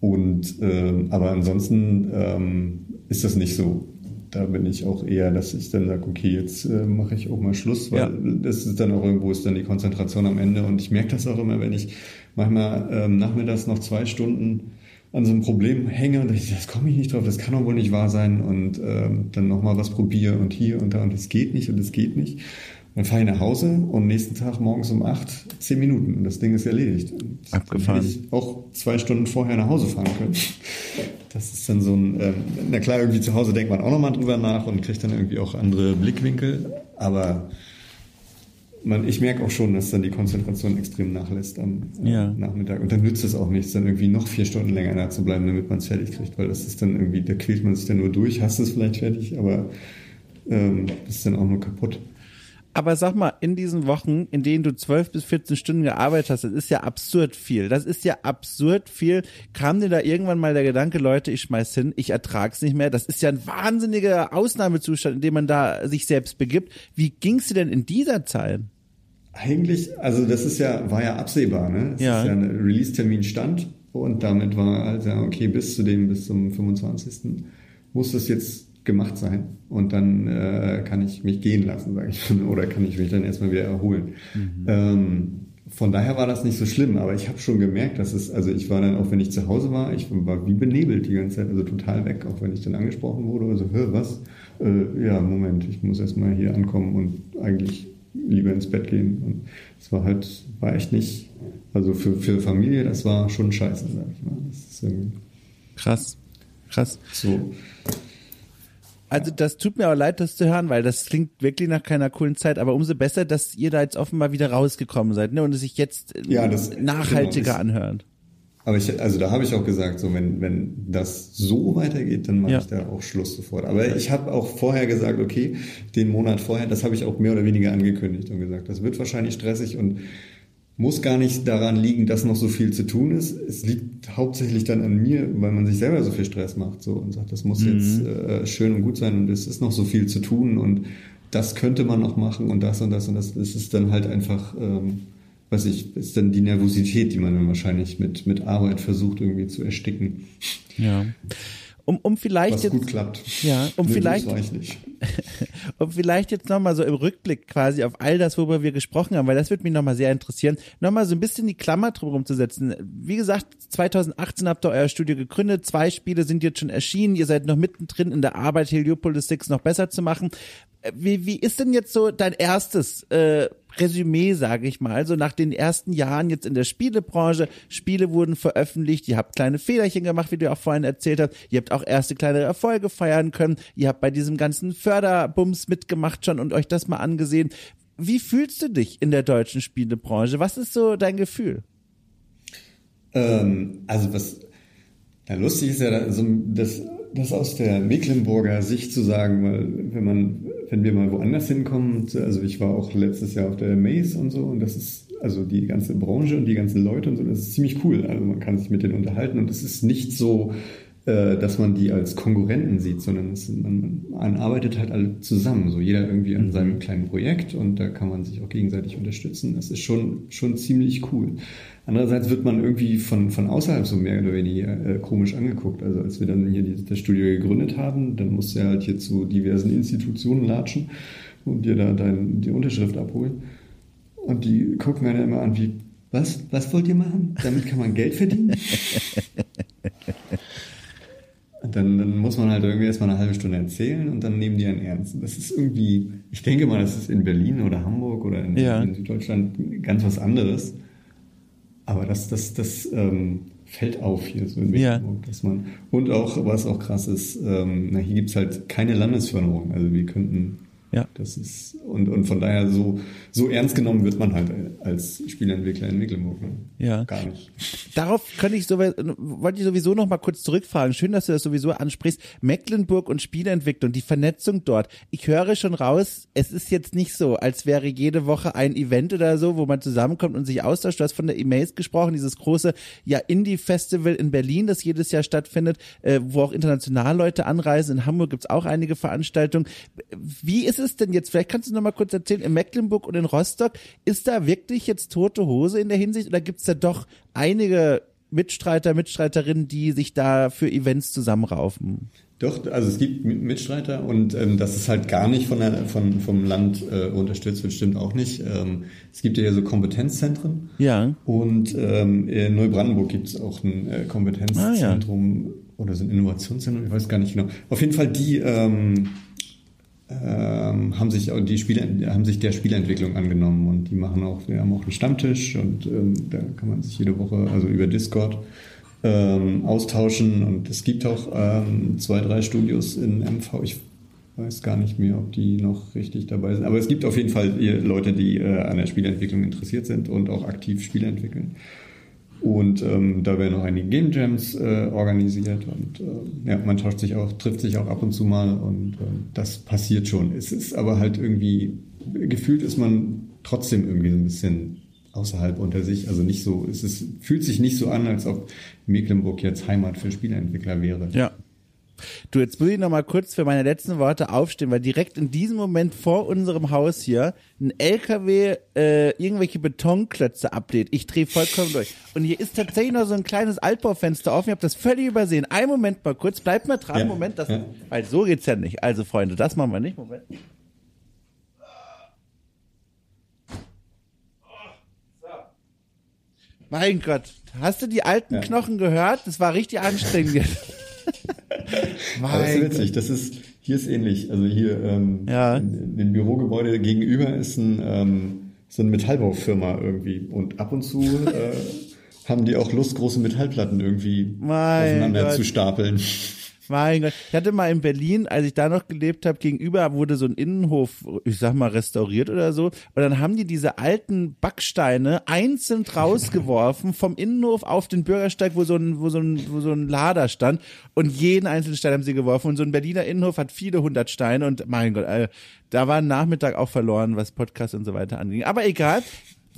Speaker 2: Und ähm, aber ansonsten ähm, ist das nicht so. Da bin ich auch eher, dass ich dann sage, okay, jetzt äh, mache ich auch mal Schluss, weil
Speaker 1: Ja.
Speaker 2: das ist dann auch irgendwo ist dann die Konzentration am Ende. Und ich merke das auch immer, wenn ich manchmal ähm, nachmittags noch zwei Stunden an so einem Problem hänge und ich, das komme ich nicht drauf, das kann doch wohl nicht wahr sein und ähm, dann nochmal was probiere und hier und da und es geht nicht und es geht nicht. Dann fahre ich nach Hause und nächsten Tag morgens um acht, zehn Minuten und das Ding ist erledigt. Und
Speaker 1: Abgefahren.
Speaker 2: Hätte ich auch zwei Stunden vorher nach Hause fahren können. Das ist dann so ein, ähm, na klar, irgendwie zu Hause denkt man auch nochmal drüber nach und kriegt dann irgendwie auch andere Blickwinkel, aber man, ich merke auch schon, dass dann die Konzentration extrem nachlässt am äh,
Speaker 1: Ja.
Speaker 2: Nachmittag. Und dann nützt es auch nichts, dann irgendwie noch vier Stunden länger da zu bleiben, damit man es fertig kriegt, weil das ist dann irgendwie, da quält man sich dann nur durch, hast es vielleicht fertig, aber ähm, das ist dann auch nur kaputt.
Speaker 1: Aber sag mal, in diesen Wochen, in denen du 12 bis 14 Stunden gearbeitet hast, das ist ja absurd viel. Das ist ja absurd viel. Kam dir da irgendwann mal der Gedanke, Leute, ich schmeiß hin, ich ertrag's nicht mehr. Das ist ja ein wahnsinniger Ausnahmezustand, in dem man da sich selbst begibt. Wie ging's dir denn in dieser Zeit?
Speaker 2: Eigentlich, also das ist ja, war ja absehbar, ne? Es
Speaker 1: Ja.
Speaker 2: ist ja ein Release-Termin stand und damit war also, okay, bis zu dem, bis zum 25. muss das jetzt gemacht sein. Und dann äh, kann ich mich gehen lassen, sage ich mal, oder kann ich mich dann erstmal wieder erholen. Ähm, von daher war das nicht so schlimm, aber ich habe schon gemerkt, dass es, also ich war dann, auch wenn ich zu Hause war, ich war wie benebelt die ganze Zeit, also total weg, auch wenn ich dann angesprochen wurde, also, hör, was? Äh, ja, Moment, ich muss erstmal hier ankommen und eigentlich lieber ins Bett gehen. Und es war halt, war echt nicht, also für, für Familie, das war schon scheiße, sag ich mal. Das ist
Speaker 1: Krass. Krass.
Speaker 2: So.
Speaker 1: Also das tut mir auch leid, das zu hören, weil das klingt wirklich nach keiner coolen Zeit, aber umso besser, dass ihr da jetzt offenbar wieder rausgekommen seid ne? und es sich jetzt
Speaker 2: ja, das,
Speaker 1: nachhaltiger genau, anhört.
Speaker 2: Aber ich, also da habe ich auch gesagt, so wenn, wenn das so weitergeht, dann mache ja. ich da auch Schluss sofort. Aber ich habe auch vorher gesagt, okay, den Monat vorher, das habe ich auch mehr oder weniger angekündigt und gesagt, das wird wahrscheinlich stressig und muss gar nicht daran liegen, dass noch so viel zu tun ist. Es liegt hauptsächlich dann an mir, weil man sich selber so viel Stress macht so und sagt, das muss mhm. jetzt äh, schön und gut sein und es ist noch so viel zu tun und das könnte man noch machen und das und das und das. Das ist dann halt einfach, ähm, was ich, ist dann die Nervosität, die man dann wahrscheinlich mit mit Arbeit versucht irgendwie zu ersticken.
Speaker 1: Ja um, um vielleicht
Speaker 2: Was
Speaker 1: jetzt,
Speaker 2: gut klappt.
Speaker 1: Ja, um nee, vielleicht, um vielleicht jetzt nochmal so im Rückblick quasi auf all das, worüber wir gesprochen haben, weil das wird mich nochmal sehr interessieren, nochmal so ein bisschen die Klammer drumherum zu setzen. Wie gesagt, 2018 habt ihr euer Studio gegründet, zwei Spiele sind jetzt schon erschienen, ihr seid noch mittendrin in der Arbeit, Heliopolis 6 noch besser zu machen. Wie, wie ist denn jetzt so dein erstes äh, Resümee, sage ich mal, so nach den ersten Jahren jetzt in der Spielebranche. Spiele wurden veröffentlicht, ihr habt kleine Fehlerchen gemacht, wie du auch vorhin erzählt hast. Ihr habt auch erste kleine Erfolge feiern können. Ihr habt bei diesem ganzen Förderbums mitgemacht schon und euch das mal angesehen. Wie fühlst du dich in der deutschen Spielebranche? Was ist so dein Gefühl?
Speaker 2: Ähm, also was ja, lustig ist ja, also das das aus der Mecklenburger Sicht zu sagen, weil wenn man, wenn wir mal woanders hinkommen, also ich war auch letztes Jahr auf der Maze und so und das ist also die ganze Branche und die ganzen Leute und so, das ist ziemlich cool. Also man kann sich mit denen unterhalten und es ist nicht so, äh, dass man die als Konkurrenten sieht, sondern es, man, man arbeitet halt alle zusammen, so jeder irgendwie an seinem kleinen Projekt und da kann man sich auch gegenseitig unterstützen. Das ist schon, schon ziemlich cool. Andererseits wird man irgendwie von, von außerhalb so mehr oder weniger äh, komisch angeguckt. Also als wir dann hier die, das Studio gegründet haben, dann musste er halt hier zu diversen Institutionen latschen und dir da dein, die Unterschrift abholen. Und die gucken einen immer an wie, was, was wollt ihr machen? Damit kann man Geld verdienen? und dann, dann muss man halt irgendwie erstmal eine halbe Stunde erzählen und dann nehmen die einen ernst. Das ist irgendwie, ich denke mal, das ist in Berlin oder Hamburg oder in, ja. in Süddeutschland ganz was anderes. Aber das, das, das ähm, fällt auf hier so in Mecklenburg, ja. dass man und auch was auch krass ist, ähm, na, hier gibt's halt keine Landesförderung. Also wir könnten ja. Das ist, und, und von daher so, so ernst genommen wird man halt als Spieleentwickler in Mecklenburg. Ne?
Speaker 1: Ja. Gar nicht. Darauf könnte ich so, wollte ich sowieso noch mal kurz zurückfragen. Schön, dass du das sowieso ansprichst. Mecklenburg und Spieleentwicklung, die Vernetzung dort. Ich höre schon raus, es ist jetzt nicht so, als wäre jede Woche ein Event oder so, wo man zusammenkommt und sich austauscht. Du hast von der E-Mails gesprochen, dieses große, ja, Indie-Festival in Berlin, das jedes Jahr stattfindet, äh, wo auch international Leute anreisen. In Hamburg gibt's auch einige Veranstaltungen. Wie ist ist es denn jetzt? Vielleicht kannst du noch mal kurz erzählen, in Mecklenburg und in Rostock, ist da wirklich jetzt tote Hose in der Hinsicht oder gibt es da doch einige Mitstreiter, Mitstreiterinnen, die sich da für Events zusammenraufen?
Speaker 2: Doch, also es gibt Mitstreiter und ähm, das ist halt gar nicht von der, von, vom Land äh, unterstützt wird, stimmt auch nicht. Ähm, es gibt ja so Kompetenzzentren.
Speaker 1: Ja.
Speaker 2: Und ähm, in Neubrandenburg gibt es auch ein äh, Kompetenzzentrum ah, ja. oder so ein Innovationszentrum, ich weiß gar nicht genau. Auf jeden Fall die ähm, ähm, haben sich die Spiele haben sich der Spielentwicklung angenommen und die machen auch wir haben auch einen Stammtisch und ähm, da kann man sich jede Woche also über Discord ähm, austauschen und es gibt auch ähm, zwei drei Studios in MV ich weiß gar nicht mehr ob die noch richtig dabei sind aber es gibt auf jeden Fall Leute die äh, an der Spielentwicklung interessiert sind und auch aktiv Spiele entwickeln und ähm, da werden auch einige Game Jams äh, organisiert und äh, ja, man tauscht sich auch, trifft sich auch ab und zu mal und äh, das passiert schon. Es ist aber halt irgendwie, gefühlt ist man trotzdem irgendwie so ein bisschen außerhalb unter sich. Also nicht so, es ist, fühlt sich nicht so an, als ob Mecklenburg jetzt Heimat für Spieleentwickler wäre.
Speaker 1: Ja, Du, jetzt will ich noch mal kurz für meine letzten Worte aufstehen, weil direkt in diesem Moment vor unserem Haus hier ein LKW äh, irgendwelche Betonklötze ablädt. Ich drehe vollkommen durch. Und hier ist tatsächlich noch so ein kleines Altbaufenster offen. Ich habe das völlig übersehen. Ein Moment mal kurz, bleibt mal dran. Ja. Moment, das, ja. weil so geht's ja nicht. Also Freunde, das machen wir nicht. Moment. Mein Gott, hast du die alten
Speaker 2: Ja.
Speaker 1: Knochen gehört? Das war richtig anstrengend.
Speaker 2: Das ist witzig, das ist, hier ist ähnlich. Also hier ähm,
Speaker 1: Ja.
Speaker 2: in, in dem Bürogebäude gegenüber ist ein, ähm, so eine Metallbaufirma irgendwie. Und ab und zu äh, haben die auch Lust, große Metallplatten irgendwie
Speaker 1: Mein
Speaker 2: aufeinander
Speaker 1: Gott.
Speaker 2: zu stapeln.
Speaker 1: Mein Gott. Ich hatte mal in Berlin, als ich da noch gelebt habe, gegenüber wurde so ein Innenhof, ich sag mal, restauriert oder so. Und dann haben die diese alten Backsteine einzeln rausgeworfen vom Innenhof auf den Bürgersteig, wo so ein, wo so ein, wo so ein Lader stand. Und jeden einzelnen Stein haben sie geworfen. Und so ein Berliner Innenhof hat viele hundert Steine. Und mein Gott, Alter, da war ein Nachmittag auch verloren, was Podcast und so weiter anging. Aber egal.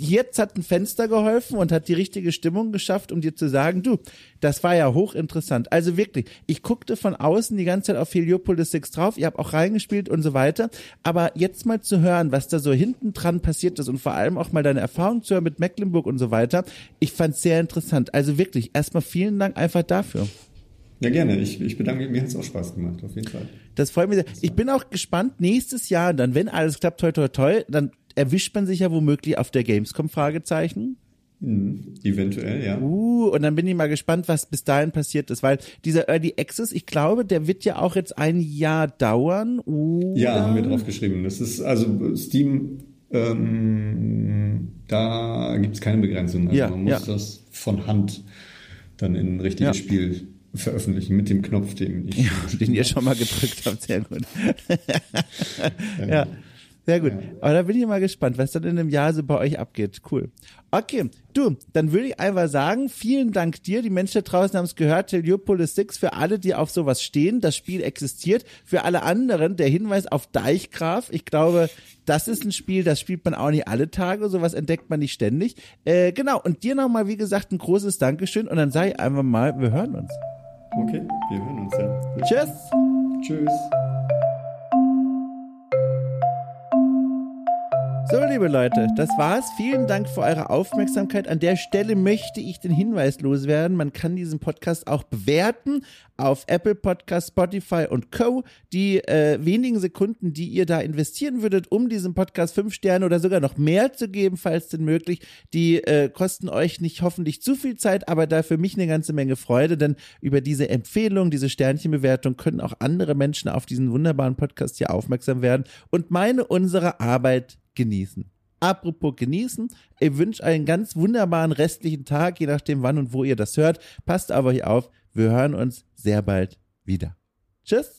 Speaker 1: Jetzt hat ein Fenster geholfen und hat die richtige Stimmung geschafft, um dir zu sagen, du, das war ja hochinteressant. Also wirklich, ich guckte von außen die ganze Zeit auf Heliopolis 6 drauf, ihr habt auch reingespielt und so weiter, aber jetzt mal zu hören, was da so hinten dran passiert ist und vor allem auch mal deine Erfahrung zu hören mit Mecklenburg und so weiter, ich fand's sehr interessant. Also wirklich, erstmal vielen Dank einfach dafür.
Speaker 2: Ja, gerne. Ich, ich bedanke mich. Mir hat es auch Spaß gemacht, auf jeden Fall.
Speaker 1: Das freut mich sehr. Ich bin auch gespannt, nächstes Jahr, dann, wenn alles klappt, toi, toi, toi, dann erwischt man sich ja womöglich auf der Gamescom Fragezeichen.
Speaker 2: Mhm. Eventuell, ja.
Speaker 1: Uh, und dann bin ich mal gespannt, was bis dahin passiert ist, weil dieser Early Access, ich glaube, der wird ja auch jetzt ein Jahr dauern. Oder?
Speaker 2: Ja, haben wir drauf geschrieben. Das ist also Steam, ähm, da gibt es keine Begrenzung. Also
Speaker 1: Ja,
Speaker 2: man muss
Speaker 1: ja.
Speaker 2: das von Hand dann in ein richtiges
Speaker 1: Ja.
Speaker 2: Spiel veröffentlichen mit dem Knopf, den ich.
Speaker 1: den ihr schon mal gedrückt habt. Sehr gut. ja. Sehr gut. Aber da bin ich mal gespannt, was dann in einem Jahr so bei euch abgeht. Cool. Okay, du, dann würde ich einfach sagen, vielen Dank dir. Die Menschen da draußen haben es gehört. Heliopolis 6 für alle, die auf sowas stehen. Das Spiel existiert. Für alle anderen der Hinweis auf Deichgraf. Ich glaube, das ist ein Spiel, das spielt man auch nicht alle Tage. Sowas entdeckt man nicht ständig. Äh, genau. Und dir nochmal, wie gesagt, ein großes Dankeschön. Und dann sage ich einfach mal, wir hören uns.
Speaker 2: Okay, wir hören uns ja.
Speaker 1: Tschüss.
Speaker 2: Tschüss.
Speaker 1: So, liebe Leute, das war's. Vielen Dank für eure Aufmerksamkeit. An der Stelle möchte ich den Hinweis loswerden. Man kann diesen Podcast auch bewerten auf Apple Podcast, Spotify und Co. Die äh, wenigen Sekunden, die ihr da investieren würdet, um diesem Podcast fünf Sterne oder sogar noch mehr zu geben, falls denn möglich, die äh, kosten euch nicht hoffentlich zu viel Zeit, aber da für mich eine ganze Menge Freude, denn über diese Empfehlung, diese Sternchenbewertung können auch andere Menschen auf diesen wunderbaren Podcast hier aufmerksam werden und meine, unsere Arbeit genießen. Apropos genießen, ich wünsche einen ganz wunderbaren restlichen Tag, je nachdem wann und wo ihr das hört. Passt aber hier auf, wir hören uns sehr bald wieder. Tschüss.